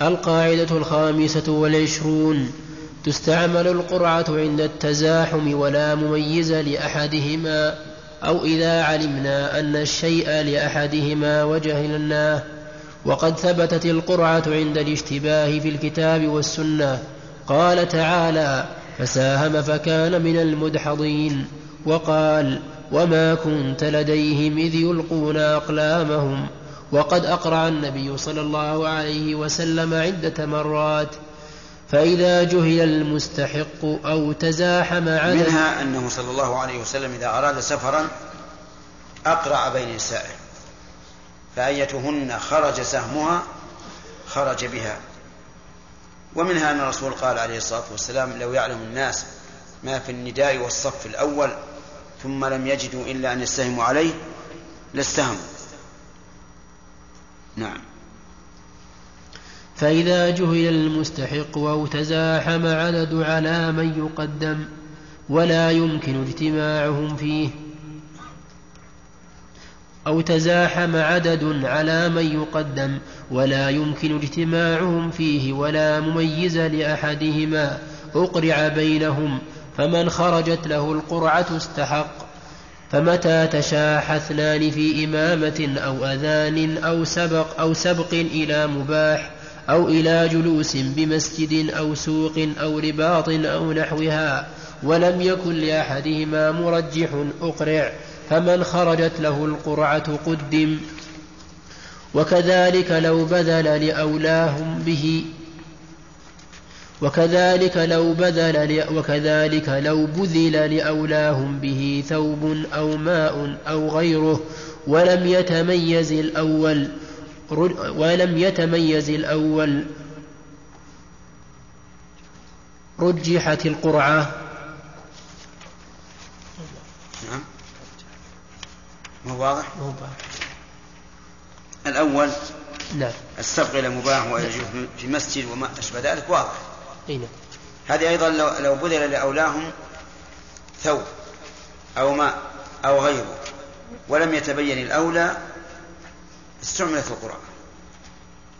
القاعدة الخامسة والعشرون. تستعمل القرعة عند التزاحم ولا مميز لأحدهما أو إذا علمنا أن الشيء لأحدهما وجهلناه وقد ثبتت القرعة عند الاشتباه في الكتاب والسنة. قال تعالى فساهم فكان من المدحضين. وقال وما كنت لديهم إذ يلقون أقلامهم. وقد أقرع النبي صلى الله عليه وسلم عدة مرات. فإذا جهل المستحق أو تزاحم عدد منها أنه صلى الله عليه وسلم إذا أراد سفرا أقرع بين نسائه فأيتهن خرج سهمها خرج بها. ومنها أن الرسول قال عليه الصلاة والسلام لو يعلم الناس ما في النداء والصف الأول ثم لم يجدوا إلا أن يستهموا عليه لاستهموا نعم. فإذا جهل المستحق أو تزاحم عدد على من يقدم ولا يمكن اجتماعهم فيه. أو تزاحم عدد على من يقدم ولا يمكن اجتماعهم فيه ولا مميز لأحدهما. أقرع بينهم. فمن خرجت له القرعة استحق. فمتى تشاح اثنان في إمامة أو أذان أو سبق أو سبق إلى مباح أو إلى جلوس بمسجد أو سوق أو رباط أو نحوها. ولم يكن لأحدهما مرجح. أقرع. فمن خرجت له القرعة قدم. وكذلك لو بذل لأولاهم به. وكذلك لو بذل وكذلك لو بذل لأولاهم به ثوب أو ماء أو غيره. ولم يتميز الأول ولم يتميز الأول. رجحت القرعة نعم مو واضح؟ مو واضح. الأول نعم. السبق إلى مباح ويجوز في مسجد وما أشبه ذلك واضح. أي نعم. هذه أيضا لو, لو بذل لأولاهم ثوب أو ماء أو غيره ولم يتبين الأولى استعملت القرآن.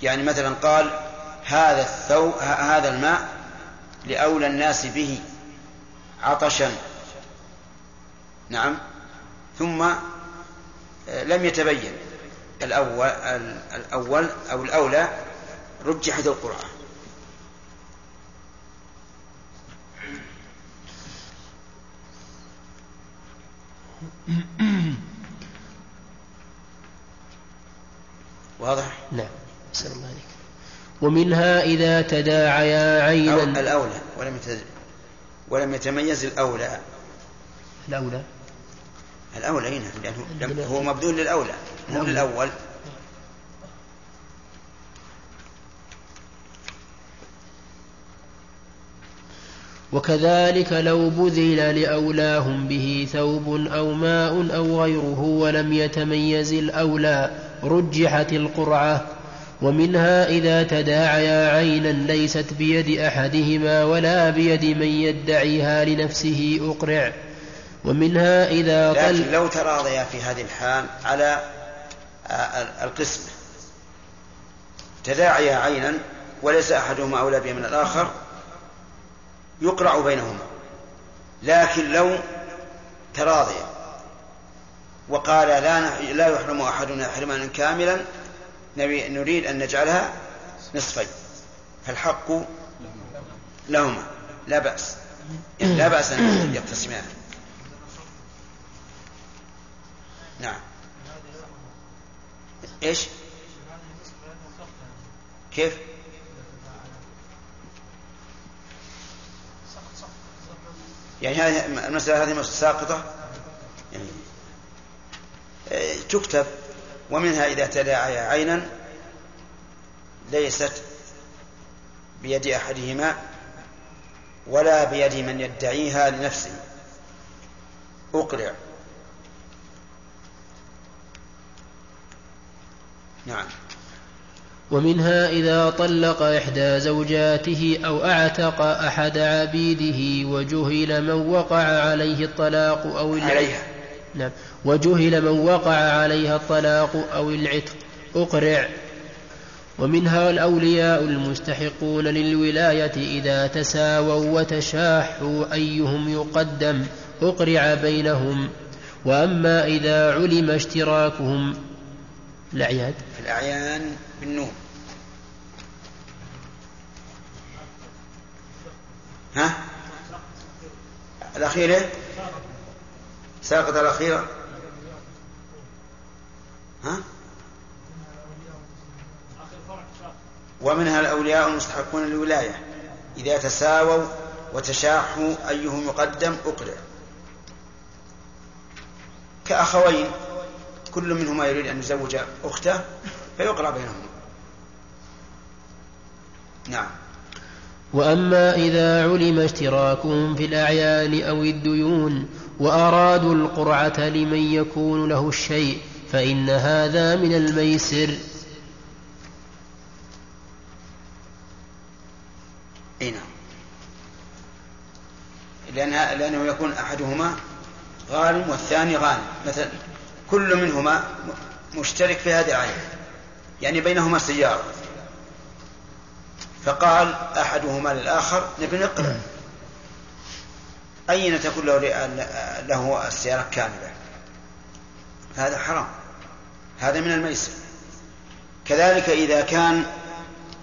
يعني مثلا قال هذا الثوب هذا الماء لأولى الناس به عطشا. نعم. ثم لم يتبين الأول الأول أو الأولى رجحت القرآن. واضح؟ نعم. أحسن الله عليك. ومنها إذا تداعيا عينا. الأولى ولم ولم يتميز الأولى. الأولى. الأولى هنا. لأنه هو مبذول للأولى. مو للأول. وكذلك لو بذل لأولاهم به ثوب أو ماء أو غيره ولم يتميز الأولى رجحت القرعة ومنها إذا تداعيا عينا ليست بيد أحدهما ولا بيد من يدعيها لنفسه أقرع. ومنها إذا طل لكن لو تراضيا في هذه الحال على القسمة تداعيا عينا وليس أحدهما أولى بها من الآخر يقرع بينهما. لكن لو تراضيا وقال لا لا يحرم أحدنا حرمانا كاملا نريد أن نجعلها نصفين. فالحق لهما. لا يعني لا بأس أن يقتسمان نعم. إيش؟ كيف؟ يعني هذه المسألة هذه ساقطة؟ يعني تكتب ومنها إذا تداعي عينا ليست بيد أحدهما ولا بيد من يدعيها لنفسه. أقرع نعم. ومنها إذا طلق إحدى زوجاته أو أعتق أحد عبيده وجهل من وقع عليه الطلاق أو عليها. نعم. وجهل من وقع عليها الطلاق أو العتق. أقرع. ومنها الأولياء المستحقون للولاية إذا تساووا وتشاحوا أيهم يقدم. أقرع بينهم. وأما إذا علم اشتراكهم الأعياد. في الأعيان بالنون. ها؟ الأخيرة ساقط الأخيرة ها؟ ومنها الأولياء المستحقون للولاية. إذا تساووا وتشاحوا أيهم يقدم أقرع. كأخوين. كل منهما يريد أن يزوج أخته فيقرأ بينهما. نعم. وأما إذا علم اشتراكهم في الأعيان أو الديون وأرادوا القرعة لمن يكون له الشيء فإن هذا من الميسر. إي نعم. لأن لأنه يكون أحدهما غانم والثاني غانم. مثلا كل منهما مشترك في هذه العين يعني بينهما سيارة. فقال أحدهما للآخر نبي نقرأ. أين تكون له له السيارة كاملة؟ هذا حرام. هذا من الميسر. كذلك إذا كان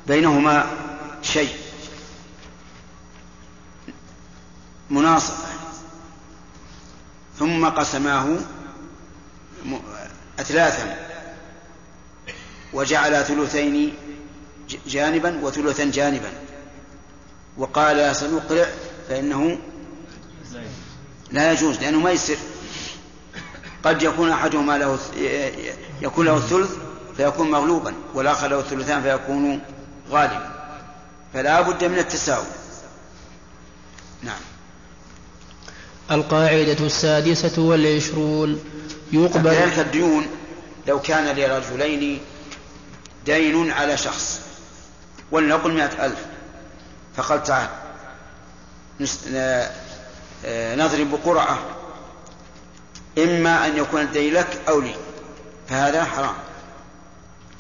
بينهما شيء مناصفة ثم قسماه أثلاثا. وجعل ثلثين جانبا وثلثا جانبا. وقال سنقرع فإنه لا يجوز لأنه ميسر قد يكون أحدهما له يكون له الثلث فيكون مغلوبا والآخر له الثلثان فيكون غالبا. فلا بد من التساوي نعم. القاعدة السادسة والعشرون. يقبل. كذلك الديون لو كان لرجلين دين على شخص ولنقل مئة ألف. فقال تعال آه، نضرب قرعة. إما أن يكون الدين لك أو لي. فهذا حرام.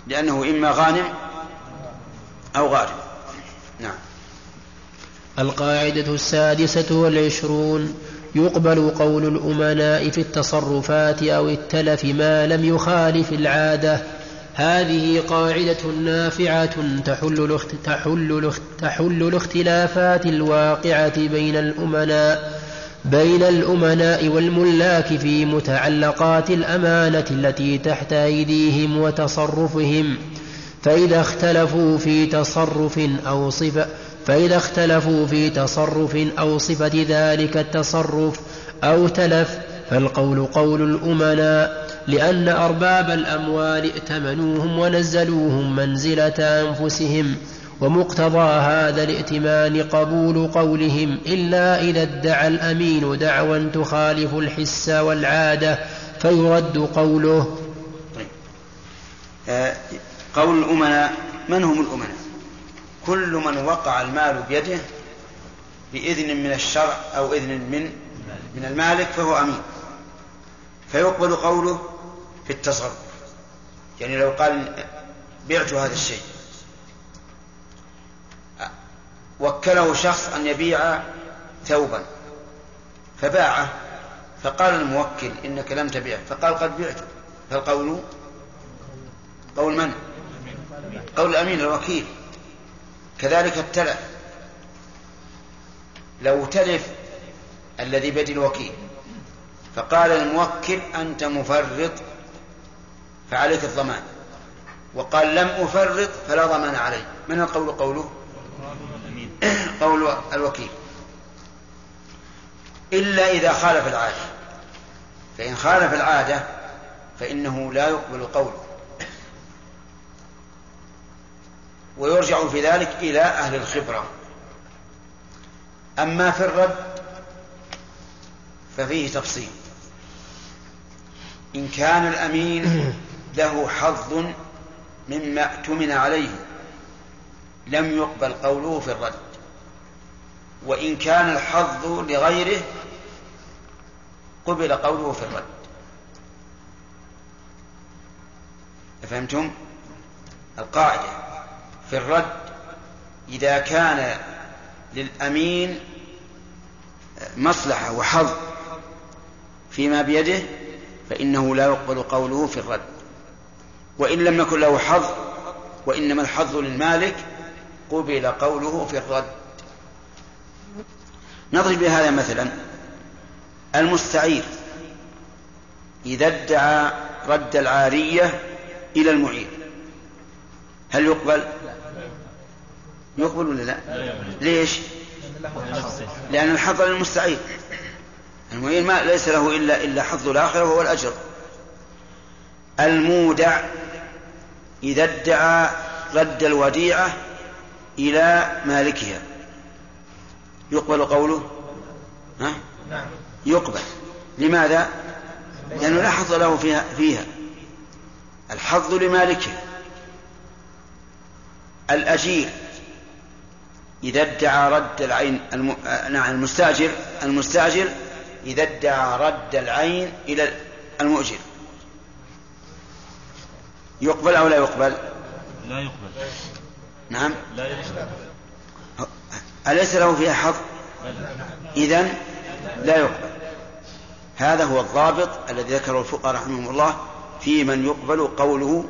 لأنه إما غانم أو غارم. نعم. القاعدة السادسة والعشرون. يقبل قول الأمناء في التصرفات أو التلف ما لم يخالف العادة. هذه قاعدة نافعة تحل تحل تحل الاختلافات الواقعة بين الأمناء بين الأمناء والملاك في متعلقات الأمانة التي تحت أيديهم وتصرفهم. فإذا اختلفوا في تصرف أو صفة فإذا اختلفوا في تصرف أو صفة ذلك التصرف أو تلف فالقول قول الأمناء لأن أرباب الأموال ائتمنوهم ونزلوهم منزلة أنفسهم ومقتضى هذا الائتمان قبول قولهم إلا إذا ادعى الأمين دعوى تخالف الحس والعادة فيرد قوله طيب. آه قول الأمناء من هم الأمناء كل من وقع المال بيده بإذن من الشرع أو إذن من من المالك فهو أمين. فيقبل قوله في التصرف. يعني لو قال بعت هذا الشيء. وكله شخص أن يبيع ثوبا. فباعه. فقال الموكل إنك لم تبيع. فقال قد بعته فالقول قول من؟ قول الأمين الوكيل. كذلك التلف لو تلف الذي بيد الوكيل. فقال الموكل أنت مفرط فعليك الضمان. وقال لم أفرط فلا ضمان علي. من القول قوله؟ قول الوكيل. إلا إذا خالف العادة. فإن خالف العادة فإنه لا يقبل قوله ويرجع في ذلك إلى أهل الخبرة. أما في الرد ففيه تفصيل. إن كان الأمين له حظ مما اؤتمن عليه لم يقبل قوله في الرد. وإن كان الحظ لغيره قبل قوله في الرد. أفهمتم؟ القاعدة. في الرد إذا كان للأمين مصلحة وحظ فيما بيده فإنه لا يقبل قوله في الرد. وإن لم يكن له حظ وإنما الحظ للمالك قبل قوله في الرد. نضرب بهذا مثلا. المستعير إذا ادعى رد العارية إلى المعير. هل يقبل؟ يقبل ولا لا؟ ليش؟ لأن الحظ للمستعير المعير ما ليس له إلا إلا حظ الآخرة وهو الأجر. المودع إذا ادعى رد الوديعة إلى مالكها. يقبل قوله؟ ها؟ يقبل. لماذا؟ لأنه لا حظ له فيها, فيها. الحظ لمالكه. الأجير. إذا ادعى رد العين الم... نعم المستأجر المستأجر إذا ادعى رد العين إلى المؤجر. يقبل أو لا يقبل؟ لا يقبل. نعم. لا يقبل. أليس له فيها حظ؟ إذن لا يقبل. هذا هو الضابط الذي ذكره الفقهاء رحمهم الله في من يقبل قوله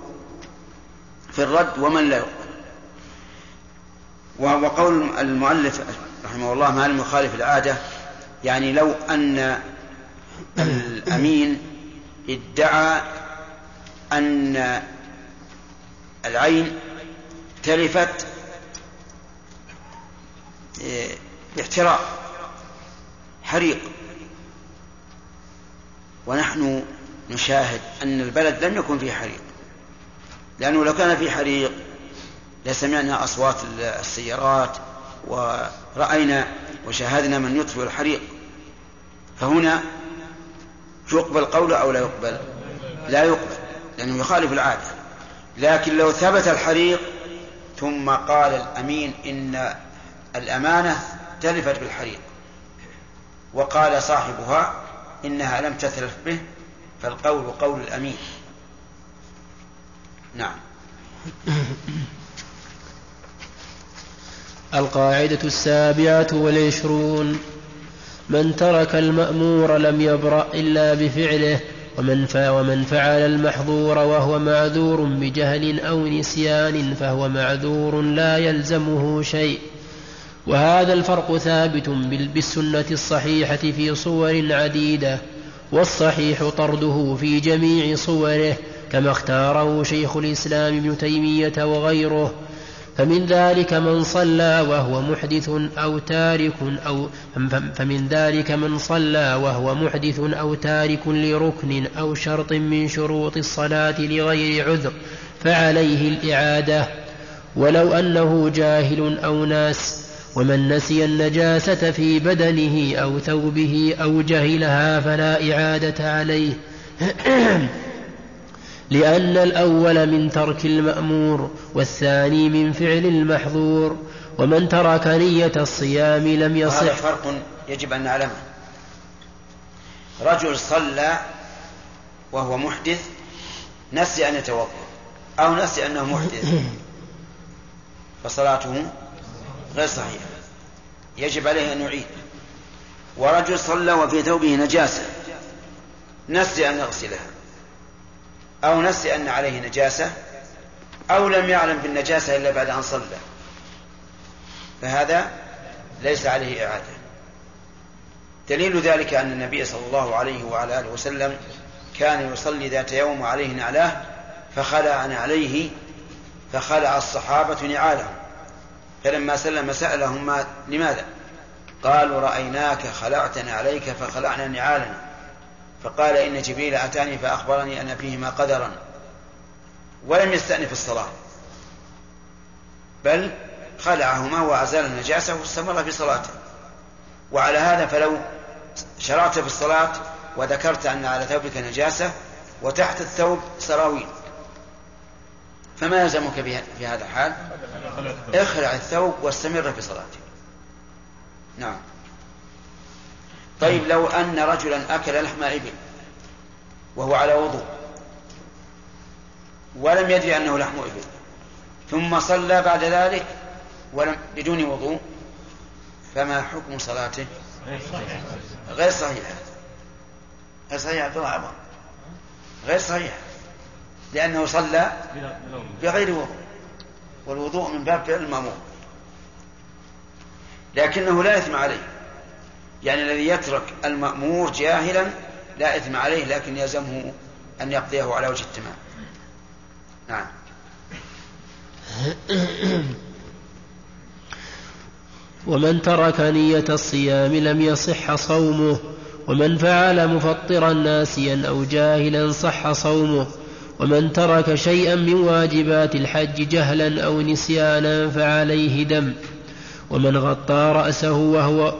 في الرد ومن لا يقبل. وقول المؤلف رحمه الله ما لم يخالف العادة يعني لو أن الأمين ادعى أن العين تلفت باحتراق حريق. ونحن نشاهد أن البلد لم يكن فيه حريق. لأنه لو كان فيه حريق لسمعنا أصوات السيارات ورأينا وشاهدنا من يطفئ الحريق. فهنا يقبل قوله أو لا يقبل؟ لا يقبل لأنه يخالف العادة. لكن لو ثبت الحريق ثم قال الأمين إن الأمانة تلفت بالحريق وقال صاحبها إنها لم تتلف به فالقول قول الأمين. نعم. القاعدة السابعة والعشرون. من ترك المأمور لم يبرأ إلا بفعله ومن ومن فعل المحظور وهو معذور بجهل أو نسيان فهو معذور لا يلزمه شيء. وهذا الفرق ثابت بالسنة الصحيحة في صور عديدة والصحيح طرده في جميع صوره كما اختاره شيخ الإسلام ابن تيمية وغيره. فمن ذلك من صلى وهو محدث أو تارك أو فمن ذلك من صلى وهو محدث أو تارك لركن أو شرط من شروط الصلاة لغير عذر فعليه الإعادة. ولو أنه جاهل أو ناس ومن نسي النجاسة في بدنه أو ثوبه أو جهلها فلا إعادة عليه. لأن الأول من ترك المأمور والثاني من فعل المحظور ومن ترك نية الصيام لم يصح. هذا فرق يجب أن نعلمه. رجل صلى وهو محدث نسي أن يتوضأ أو نسي أنه محدث فصلاته غير صحيحة. يجب عليه أن يعيد. ورجل صلى وفي ثوبه نجاسة نسي أن يغسلها. أو نسي أن عليه نجاسة أو لم يعلم بالنجاسة إلا بعد أن صلى. فهذا ليس عليه إعادة. دليل ذلك أن النبي صلى الله عليه وعلى آله وسلم كان يصلي ذات يوم وعليه نعلاه فخلع عليه فخلع الصحابة نعالهم. فلما سلم سألهم ما لماذا؟ قالوا رأيناك خلعتنا عليك فخلعنا نعالنا. فقال إن جبريل أتاني فأخبرني أن فيهما قدرا. ولم يستأنف الصلاة. بل خلعهما وأزال النجاسة واستمر في صلاته. وعلى هذا فلو شرعت في الصلاة وذكرت أن على ثوبك نجاسة وتحت الثوب سراويل. فما يلزمك في هذا الحال؟ اخلع الثوب واستمر في صلاتك نعم. طيب لو أن رجلا أكل لحم إبل وهو على وضوء ولم يدري أنه لحم إبل ثم صلى بعد ذلك ولم بدون وضوء فما حكم صلاته؟ غير صحيحة غير صحيحة عبد الله غير صحيحة لأنه صلى بغير وضوء والوضوء من باب فعل المأمور لكنه لا إثم عليه. يعني الذي يترك المأمور جاهلا لا إثم عليه لكن يلزمه أن يقضيه على وجه التمام. نعم. ومن ترك نية الصيام لم يصح صومه ومن فعل مفطرا ناسيا أو جاهلا صح صومه ومن ترك شيئا من واجبات الحج جهلا أو نسيانا فعليه دم ومن غطى رأسه وهو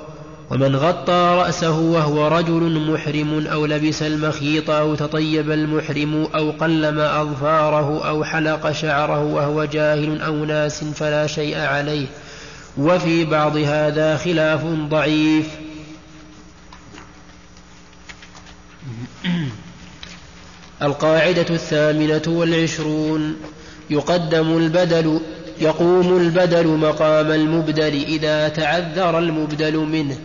ومن غطى رأسه وهو رجل محرم أو لبس المخيط أو تطيب المحرم أو قلم أظفاره أو حلق شعره وهو جاهل أو ناس فلا شيء عليه. وفي بعض هذا خلاف ضعيف. القاعدة الثامنة والعشرون. يقدم البدل يقوم البدل مقام المبدل إذا تعذر المبدل منه.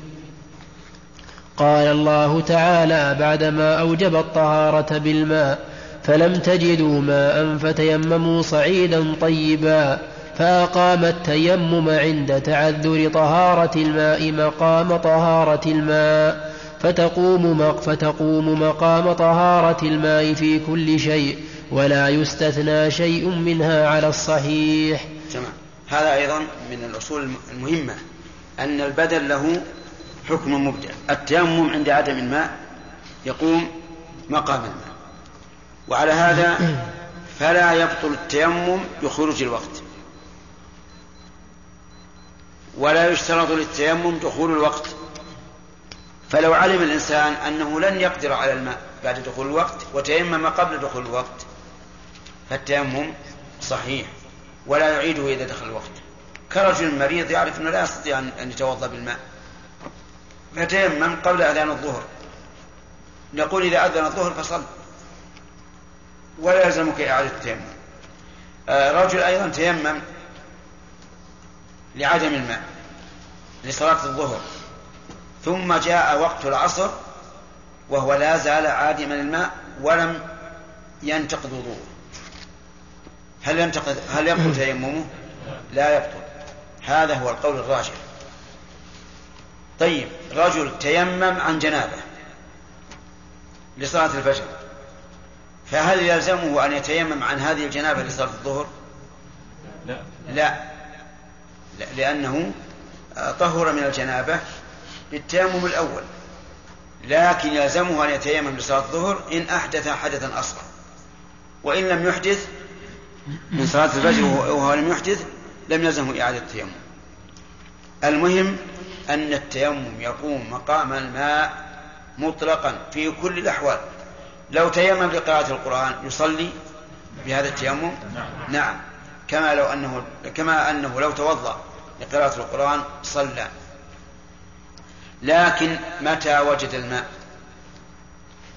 قال الله تعالى بعدما أوجب الطهارة بالماء فلم تجدوا ماء فتيمموا صعيدا طيبا فأقام التيمم عند تعذر طهارة الماء مقام طهارة الماء فتقوم فتقوم مقام طهارة الماء في كل شيء ولا يستثنى شيء منها على الصحيح. تمام هذا أيضا من الأصول المهمة أن البدل له حكم مبدع. التيمم عند عدم الماء يقوم مقام الماء. وعلى هذا فلا يبطل التيمم بخروج الوقت. ولا يشترط للتيمم دخول الوقت. فلو علم الإنسان أنه لن يقدر على الماء بعد دخول الوقت وتيمم قبل دخول الوقت فالتيمم صحيح ولا يعيده إذا دخل الوقت. كرجل مريض يعرف أنه لا يستطيع أن يتوضأ بالماء. فتيمم قبل أذان الظهر. نقول إذا أذن الظهر فصل. ولا يلزمك إعادة التيمم آه، رجل أيضا تيمم لعدم الماء لصلاة الظهر. ثم جاء وقت العصر وهو لا زال عادما الماء ولم ينتقض وضوءه هل ينتقد هل يبطل تيممه؟ لا يبطل هذا هو القول الراجح. طيب رجل تيمم عن جنابه لصلاة الفجر. فهل يلزمه أن يتيمم عن هذه الجنابة لصلاة الظهر؟ لا. لا, لا لأنه طهر من الجنابة بالتيمم الأول. لكن يلزمه أن يتيمم لصلاة الظهر إن أحدث حدثا أصغر. وإن لم يحدث من صلاة الفجر وهو لم يحدث لم يلزمه إعادة التيمم. المهم أن التيمم يقوم مقام الماء مطلقا في كل الأحوال. لو تيمم لقراءة القرآن يصلي بهذا التيمم؟ نعم. كما لو أنه كما أنه لو توضأ لقراءة القرآن صلى. لكن متى وجد الماء؟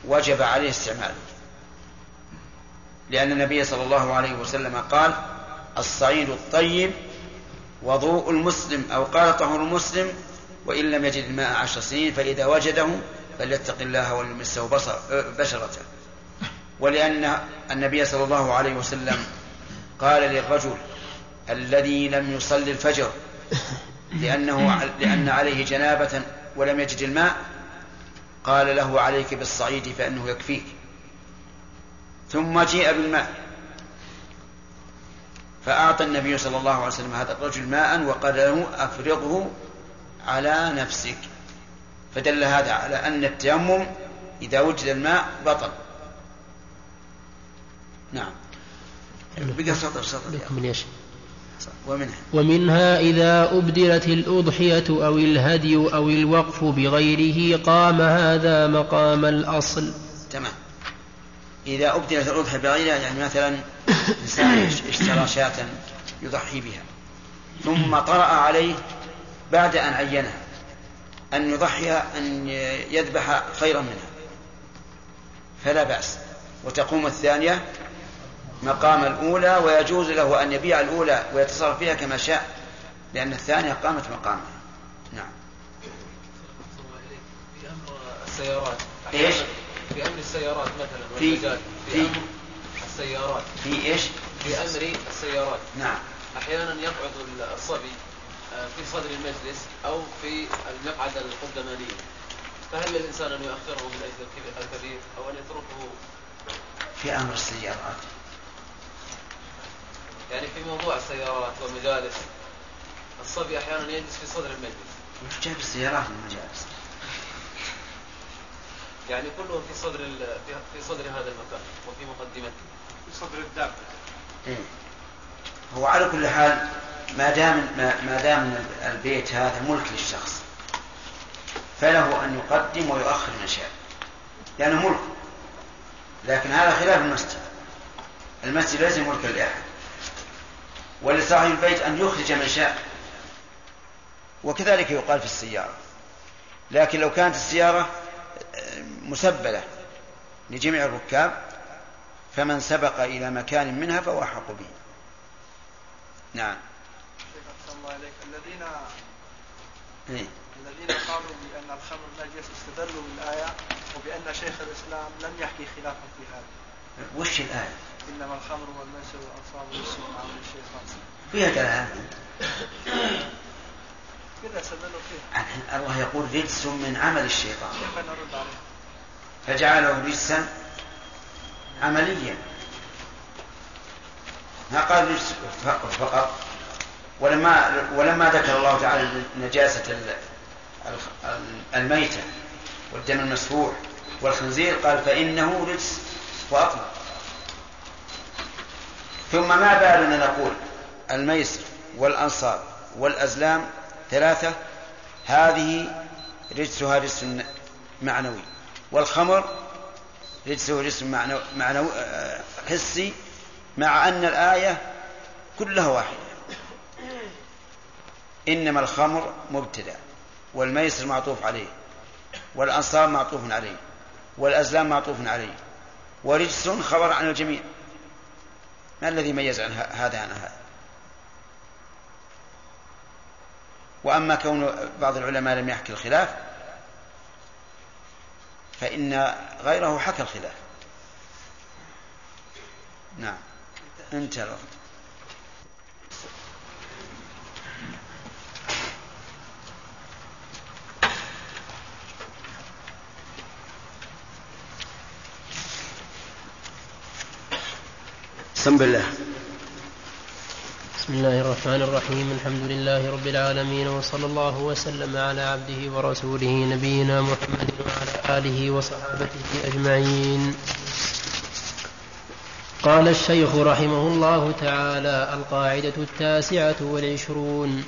وجب عليه استعماله. لأن النبي صلى الله عليه وسلم قال الصعيد الطيب وضوء المسلم أو قال طهور المسلم وإن لم يجد الماء عشر سنين فإذا وجده فليتق الله وليمسه بصر بشرته. ولأن النبي صلى الله عليه وسلم قال للرجل الذي لم يصلي الفجر لأنه لأن عليه جنابة ولم يجد الماء قال له عليك بالصعيد فإنه يكفيك. ثم جيء بالماء. فأعطى النبي صلى الله عليه وسلم هذا الرجل ماء وقال له أفرغه على نفسك. فدل هذا على أن التيمم إذا وجد الماء بطل. نعم. بقى سطر سطر. من؟ ومنها. ومنها إذا أبدلت الأضحية أو الهدي أو الوقف بغيره قام هذا مقام الأصل. تمام. إذا أبدلت الأضحية بغيرها يعني مثلا إنسان اشترى شاة يضحي بها ثم طرأ عليه بعد أن عينها أن يضحي أن يذبح خيرا منها. فلا بأس. وتقوم الثانية مقام الأولى ويجوز له أن يبيع الأولى ويتصرف فيها كما شاء لأن الثانية قامت مقامها. نعم. في أمر السيارات. إيش؟ في أمر السيارات مثلا في في في أمر السيارات. في إيش؟ في أمر السيارات. نعم. أحيانا يقعد الصبي في صدر المجلس أو في المقعد القدمانية فهل للإنسان أن يؤخره من أجل الكبير أو أن يتركه في أمر السيارات يعني في موضوع السيارات والمجالس الصبي أحيانا يجلس في صدر المجلس. وش جاب السيارات المجالس؟ يعني كله في صدر ال- في في صدر هذا المكان وفي مقدمته. في صدر الدابة إيه. هو على كل حال ما دام ما دام البيت هذا ملك للشخص فله أن يقدم ويؤخر من شاء لأنه ملك. لكن هذا خلاف المسجد. المسجد ليس ملكا لأحد. ولصاحب البيت أن يخرج من شاء وكذلك يقال في السيارة. لكن لو كانت السيارة مسبلة لجميع الركاب فمن سبق إلى مكان منها فهو أحق به. نعم. عليك الذين إيه. الذين قالوا بأن الخمر نجس استدلوا بالآية وبأن شيخ الإسلام لم يحكي خلافا في هذا. وش الآية؟ إنما الخمر والميسر والأنصاب من عمل الشيطان فيها دلالة كذا استدلوا فيها. الله يقول رجس من عمل الشيطان. كيف نرد عليه؟ فجعله رجسا عمليا. ما قال رجس؟ فقط ولما ولما ذكر الله تعالى نجاسة الميتة والدم المسفوح والخنزير قال فإنه رجس وأطلق ثم ما بالنا نقول الميسر والأنصاب والأزلام ثلاثة هذه رجسها رجس معنوي والخمر رجسه رجس معنوي, معنوي حسي مع أن الآية كلها واحدة. إنما الخمر مبتدأ والميسر معطوف عليه والأنصار معطوف عليه والأزلام معطوف عليه ورجس خبر عن الجميع. ما الذي ميز عن هذا عن هذا؟ وأما كون بعض العلماء لم يحكي الخلاف فإن غيره حكى الخلاف. نعم. انتهى بسم بالله بسم الله الرحمن الرحيم. الحمد لله رب العالمين وصلى الله وسلم على عبده ورسوله نبينا محمد وعلى آله وصحابته أجمعين. قال الشيخ رحمه الله تعالى القاعدة التاسعة والعشرون.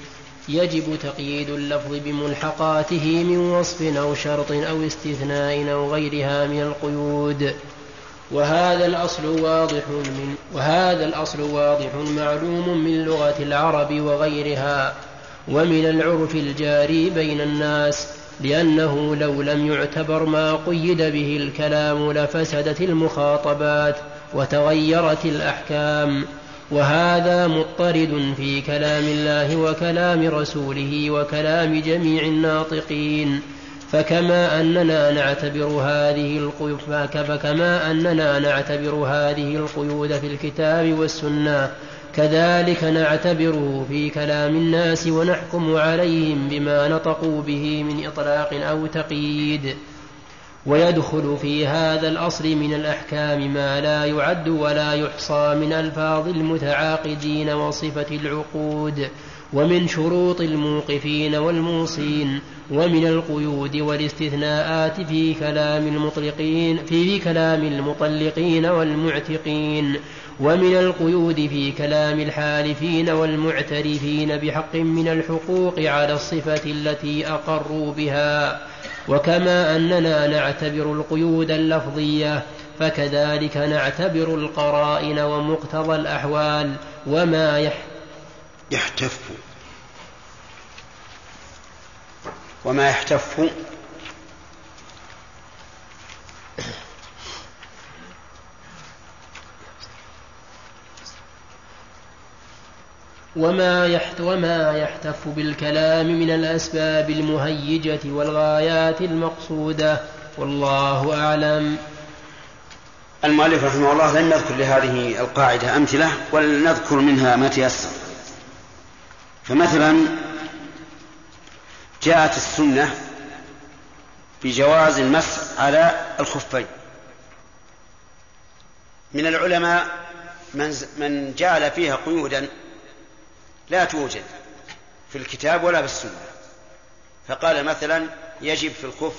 يجب تقييد اللفظ بملحقاته من وصف أو شرط أو استثناء أو غيرها من القيود. وهذا الأصل واضح من وهذا الأصل واضح معلوم من لغة العرب وغيرها ومن العرف الجاري بين الناس لأنه لو لم يعتبر ما قيد به الكلام لفسدت المخاطبات وتغيرت الأحكام. وهذا مضطرد في كلام الله وكلام رسوله وكلام جميع الناطقين. فكما أننا نعتبر هذه القيود فكما أننا نعتبر هذه القيود في الكتاب والسنة كذلك نعتبره في كلام الناس ونحكم عليهم بما نطقوا به من إطلاق أو تقييد. ويدخل في هذا الأصل من الأحكام ما لا يعد ولا يحصى من ألفاظ المتعاقدين وصفة العقود ومن شروط الموقفين والموصين ومن القيود والاستثناءات في كلام المطلقين في كلام المطلقين والمعتقين. ومن القيود في كلام الحالفين والمعترفين بحق من الحقوق على الصفة التي أقروا بها. وكما أننا نعتبر القيود اللفظية فكذلك نعتبر القرائن ومقتضى الأحوال وما يحتف وما يحتف. وما يحت وما يحتف بالكلام من الأسباب المهيجة والغايات المقصودة. والله أعلم. المؤلف رحمه الله لم يذكر لهذه القاعدة أمثلة ولنذكر منها ما تيسر. فمثلا جاءت السنة بجواز المسح على الخفين. من العلماء من من جعل فيها قيودا لا توجد في الكتاب ولا في السنة. فقال مثلا يجب في الخف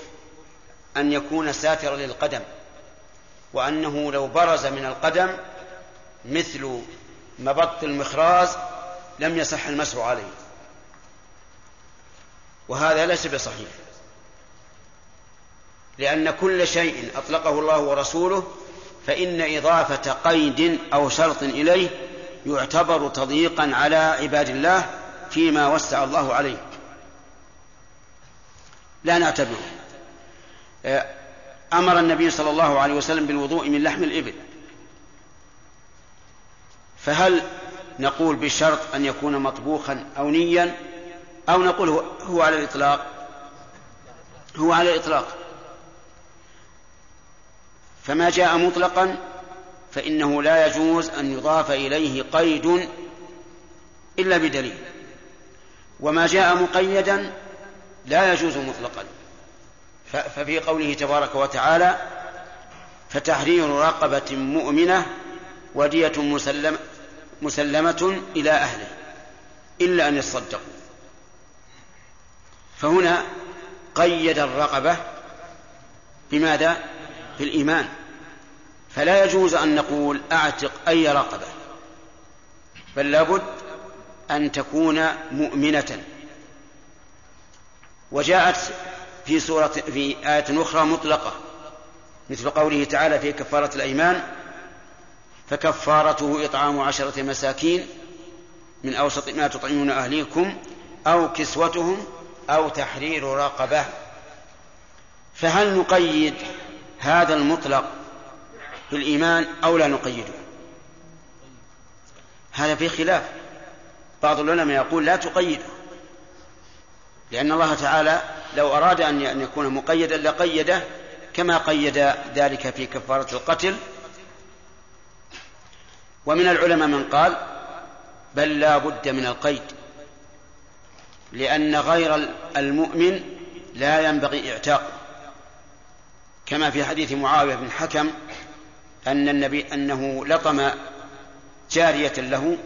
أن يكون ساترا للقدم وأنه لو برز من القدم مثل مبط المخراز لم يصح المسح عليه. وهذا ليس بصحيح. لأن كل شيء أطلقه الله ورسوله فإن إضافة قيد أو شرط إليه يعتبر تضييقا على عباد الله فيما وسع الله عليه. لا نعتبره. أمر النبي صلى الله عليه وسلم بالوضوء من لحم الإبل. فهل نقول بشرط أن يكون مطبوخا أو نيا؟ أو نقول هو على الإطلاق. هو على الإطلاق. فما جاء مطلقا فإنه لا يجوز أن يضاف إليه قيد إلا بدليل. وما جاء مقيدا لا يجوز مطلقا. ففي قوله تبارك وتعالى فتحرير رقبة مؤمنة ودية مسلم مسلمة إلى أهله إلا أن يصدقوا. فهنا قيد الرقبة بماذا؟ بالإيمان فلا يجوز أن نقول أعتق أي رقبة بل لابد أن تكون مؤمنة وجاءت في سورة في آية أخرى مطلقة مثل قوله تعالى في كفارة الأيمان فكفارته إطعام عشرة مساكين من أوسط ما تطعمون أهليكم أو كسوتهم أو تحرير رقبة. فهل نقيد هذا المطلق بالإيمان أو لا نقيده؟ هذا في خلاف. بعض العلماء يقول لا تقيده لأن الله تعالى لو أراد أن يكون مقيدا لقيده كما قيد ذلك في كفارة القتل. ومن العلماء من قال بل لا بد من القيد. لأن غير المؤمن لا ينبغي اعتاقه. كما في حديث معاوية بن حكم أن النبي أنه لطم جارية له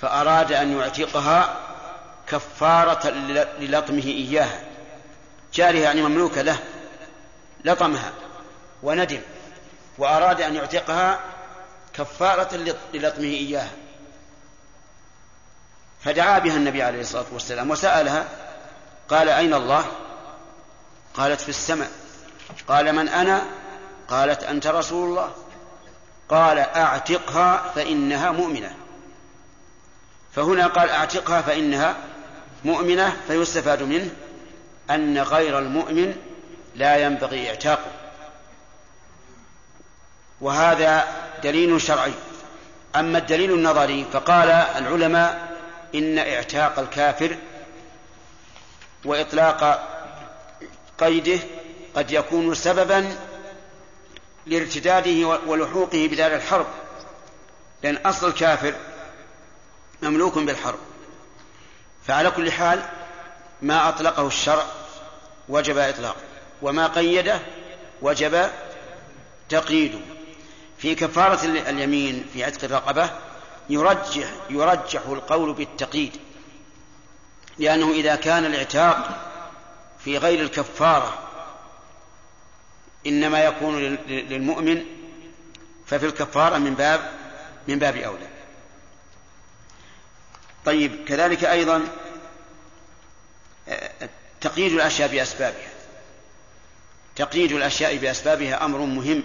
فأراد أن يعتقها كفارة للطمه إياها. جارية يعني مملوكة له لطمها وندم وأراد أن يعتقها كفارة للطمه إياها. فدعا بها النبي عليه الصلاة والسلام وسألها قال أين الله؟ قالت في السماء. قال من أنا؟ قالت أنت رسول الله. قال أعتقها فإنها مؤمنة. فهنا قال أعتقها فإنها مؤمنة فيستفاد منه أن غير المؤمن لا ينبغي إعتاقه. وهذا دليل شرعي. أما الدليل النظري فقال العلماء إن اعتاق الكافر وإطلاق قيده قد يكون سببا لارتداده ولحوقه بدار الحرب لأن أصل الكافر مملوك بالحرب. فعلى كل حال ما أطلقه الشرع وجب إطلاقه وما قيده وجب تقييده. في كفارة اليمين في عتق الرقبة يرجح يرجح القول بالتقييد لأنه إذا كان العتاق في غير الكفارة إنما يكون للمؤمن ففي الكفارة من باب من باب أولى. طيب كذلك أيضا آه، تقييد الأشياء بأسبابها. تقييد الأشياء بأسبابها أمر مهم.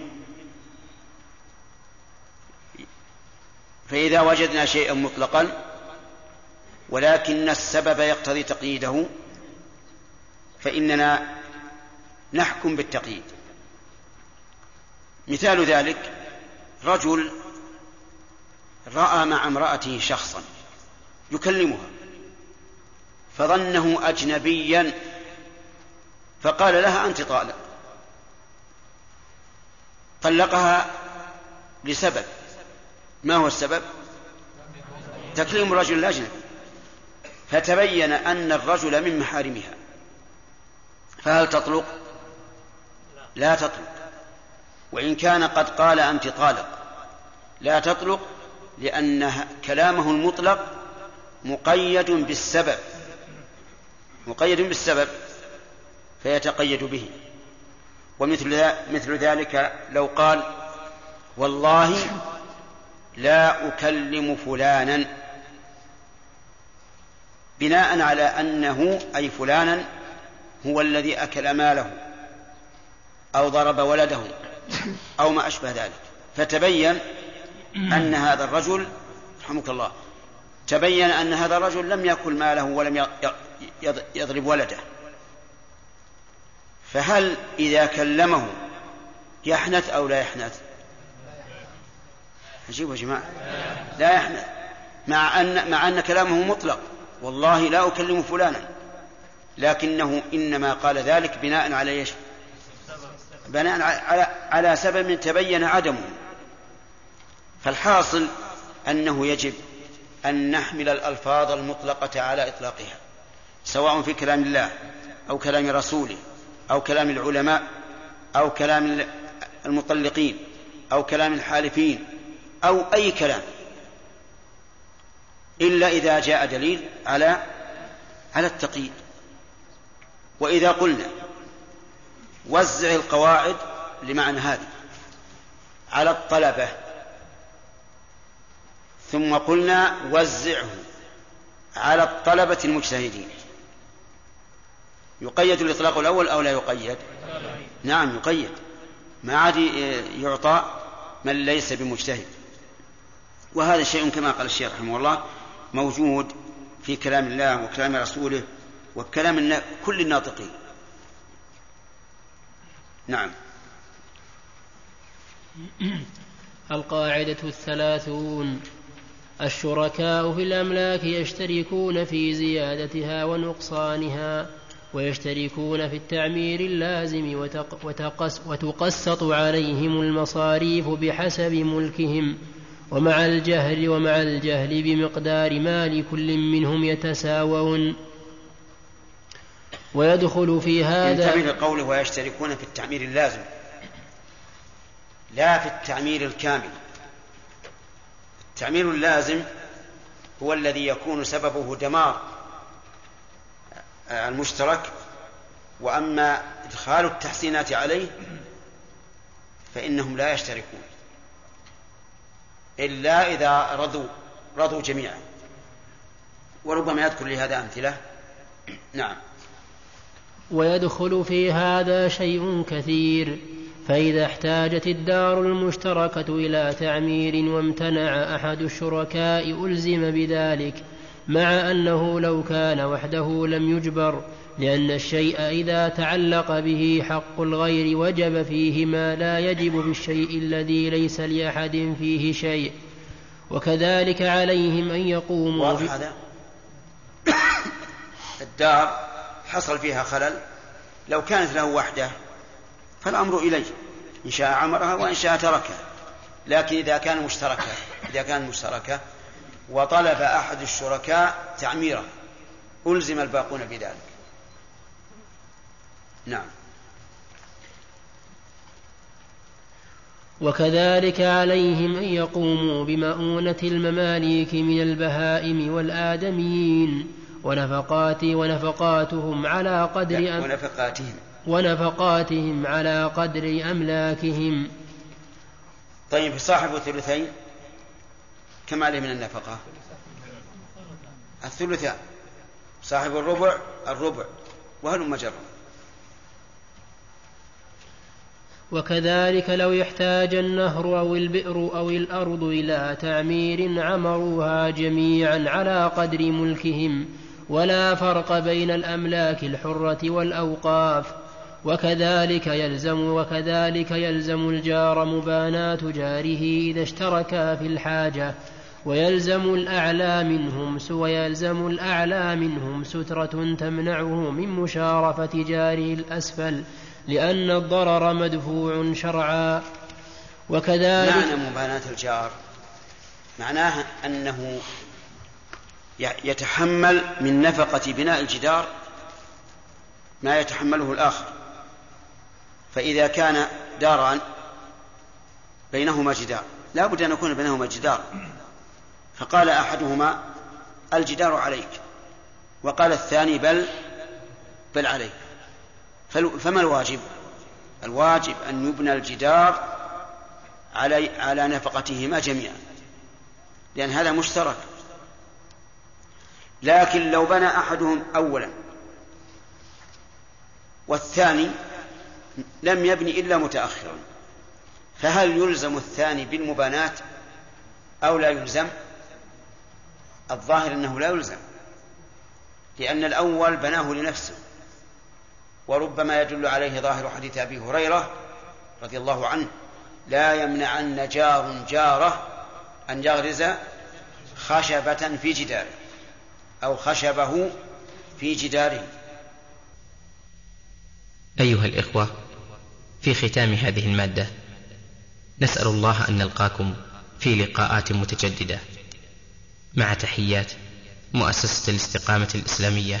فإذا وجدنا شيئا مطلقا ولكن السبب يقتضي تقييده فإننا نحكم بالتقييد. مثال ذلك رجل رأى مع امرأته شخصا يكلمها فظنه أجنبيا فقال لها أنت طالق. طلقها لسبب. ما هو السبب؟ تكليم الرجل الأجنبي فتبين أن الرجل من محارمها. فهل تطلق؟ لا تطلق. وإن كان قد قال أنت طالق لا تطلق لأن كلامه المطلق مقيد بالسبب. مقيد بالسبب فيتقيد به. ومثل مثل ذلك لو قال والله لا أكلم فلانا. بناء على أنه أي فلانا هو الذي أكل ماله أو ضرب ولده أو ما أشبه ذلك. فتبين أن هذا الرجل رحمك الله تبين أن هذا الرجل لم يأكل ماله ولم يضرب ولده. فهل إذا كلمه يحنث أو لا يحنث؟ عجيب يا جماعة. لا يحنث مع أن مع أن كلامه مطلق. والله لا أكلم فلانا. لكنه إنما قال ذلك بناء على إيش؟ بناء على على سبب تبين عدمه. فالحاصل أنه يجب أن نحمل الألفاظ المطلقة على إطلاقها. سواء في كلام الله أو كلام رسوله أو كلام العلماء أو كلام المطلقين أو كلام الحالفين أو أي كلام. إلا إذا جاء دليل على على التقييد. وإذا قلنا وزع القواعد لمعنى هذه على الطلبة. ثم قلنا وزعه على الطلبة المجتهدين. يقيد الإطلاق الأول أو لا يقيد؟ نعم يقيد. ما عاد يعطى من ليس بمجتهد. وهذا شيء كما قال الشيخ رحمه الله موجود في كلام الله وكلام رسوله وكلام كل الناطقين. نعم. القاعدة الثلاثون. الشركاء في الأملاك يشتركون في زيادتها ونقصانها ويشتركون في التعمير اللازم وتقس وتقسط عليهم المصاريف بحسب ملكهم. ومع الجهل ومع الجهل بمقدار ما لكل منهم يتساوون. ويدخل في هذا ينتبه لقوله ويشتركون في التعمير اللازم. لا في التعمير الكامل. التعمير اللازم هو الذي يكون سببه دمار المشترك. وأما إدخال التحسينات عليه فإنهم لا يشتركون. إلا إذا رضوا رضوا جميعا. وربما يذكر لهذا أمثلة. نعم. ويدخل في هذا شيء كثير فإذا احتاجت الدار المشتركة إلى تعمير وامتنع أحد الشركاء ألزم بذلك مع أنه لو كان وحده لم يجبر. لأن الشيء إذا تعلق به حق الغير وجب فيه ما لا يجب بالشيء الذي ليس لأحد فيه شيء. وكذلك عليهم أن يقوموا واضح هذا؟ الدار حصل فيها خلل. لو كانت له وحده فالأمر إليه إن شاء عمرها وإن شاء تركها. لكن إذا كان مشتركة إذا كان مشتركة وطلب أحد الشركاء تعميره ألزم الباقون بذلك. نعم. وكذلك عليهم أن يقوموا بمؤونة المماليك من البهائم والآدميين ونفقات ونفقاتهم على قدر أم ونفقاتهم. ونفقاتهم على قدر أملاكهم. طيب صاحب الثلثين؟ كم عليه من النفقة؟ الثلثان صاحب الربع؟ الربع. وهل مجرد؟ وكذلك لو يحتاج النهر أو البئر أو الأرض إلى تعمير عمروها جميعا على قدر ملكهم ولا فرق بين الأملاك الحرة والأوقاف. وكذلك يلزم وكذلك يلزم الجار مباناة جاره إذا اشتركا في الحاجة. ويلزم الأعلى منهم ويلزم الأعلى منهم سترة تمنعه من مشارفة جاره الأسفل. لأن الضرر مدفوع شرعا. وكذلك معنى مباناة الجار. معناه أنه يتحمل من نفقة بناء الجدار ما يتحمله الآخر. فإذا كان دارا بينهما جدار لا بد أن يكون بينهما جدار. فقال أحدهما الجدار عليك. وقال الثاني بل بل عليك. فما الواجب؟ الواجب أن يبنى الجدار على على نفقتهما جميعا لأن هذا مشترك. لكن لو بنى أحدهم أولا والثاني لم يبني إلا متأخرا فهل يلزم الثاني بالمباناة أو لا يلزم؟ الظاهر أنه لا يلزم لأن الأول بناه لنفسه. وربما يدل عليه ظاهر حديث أبي هريرة رضي الله عنه لا يمنعن جار جاره أن يغرز خشبة في جداره أو خشبه في جداره. أيها الإخوة في ختام هذه المادة نسأل الله أن نلقاكم في لقاءات متجددة. مع تحيات مؤسسة الاستقامة الإسلامية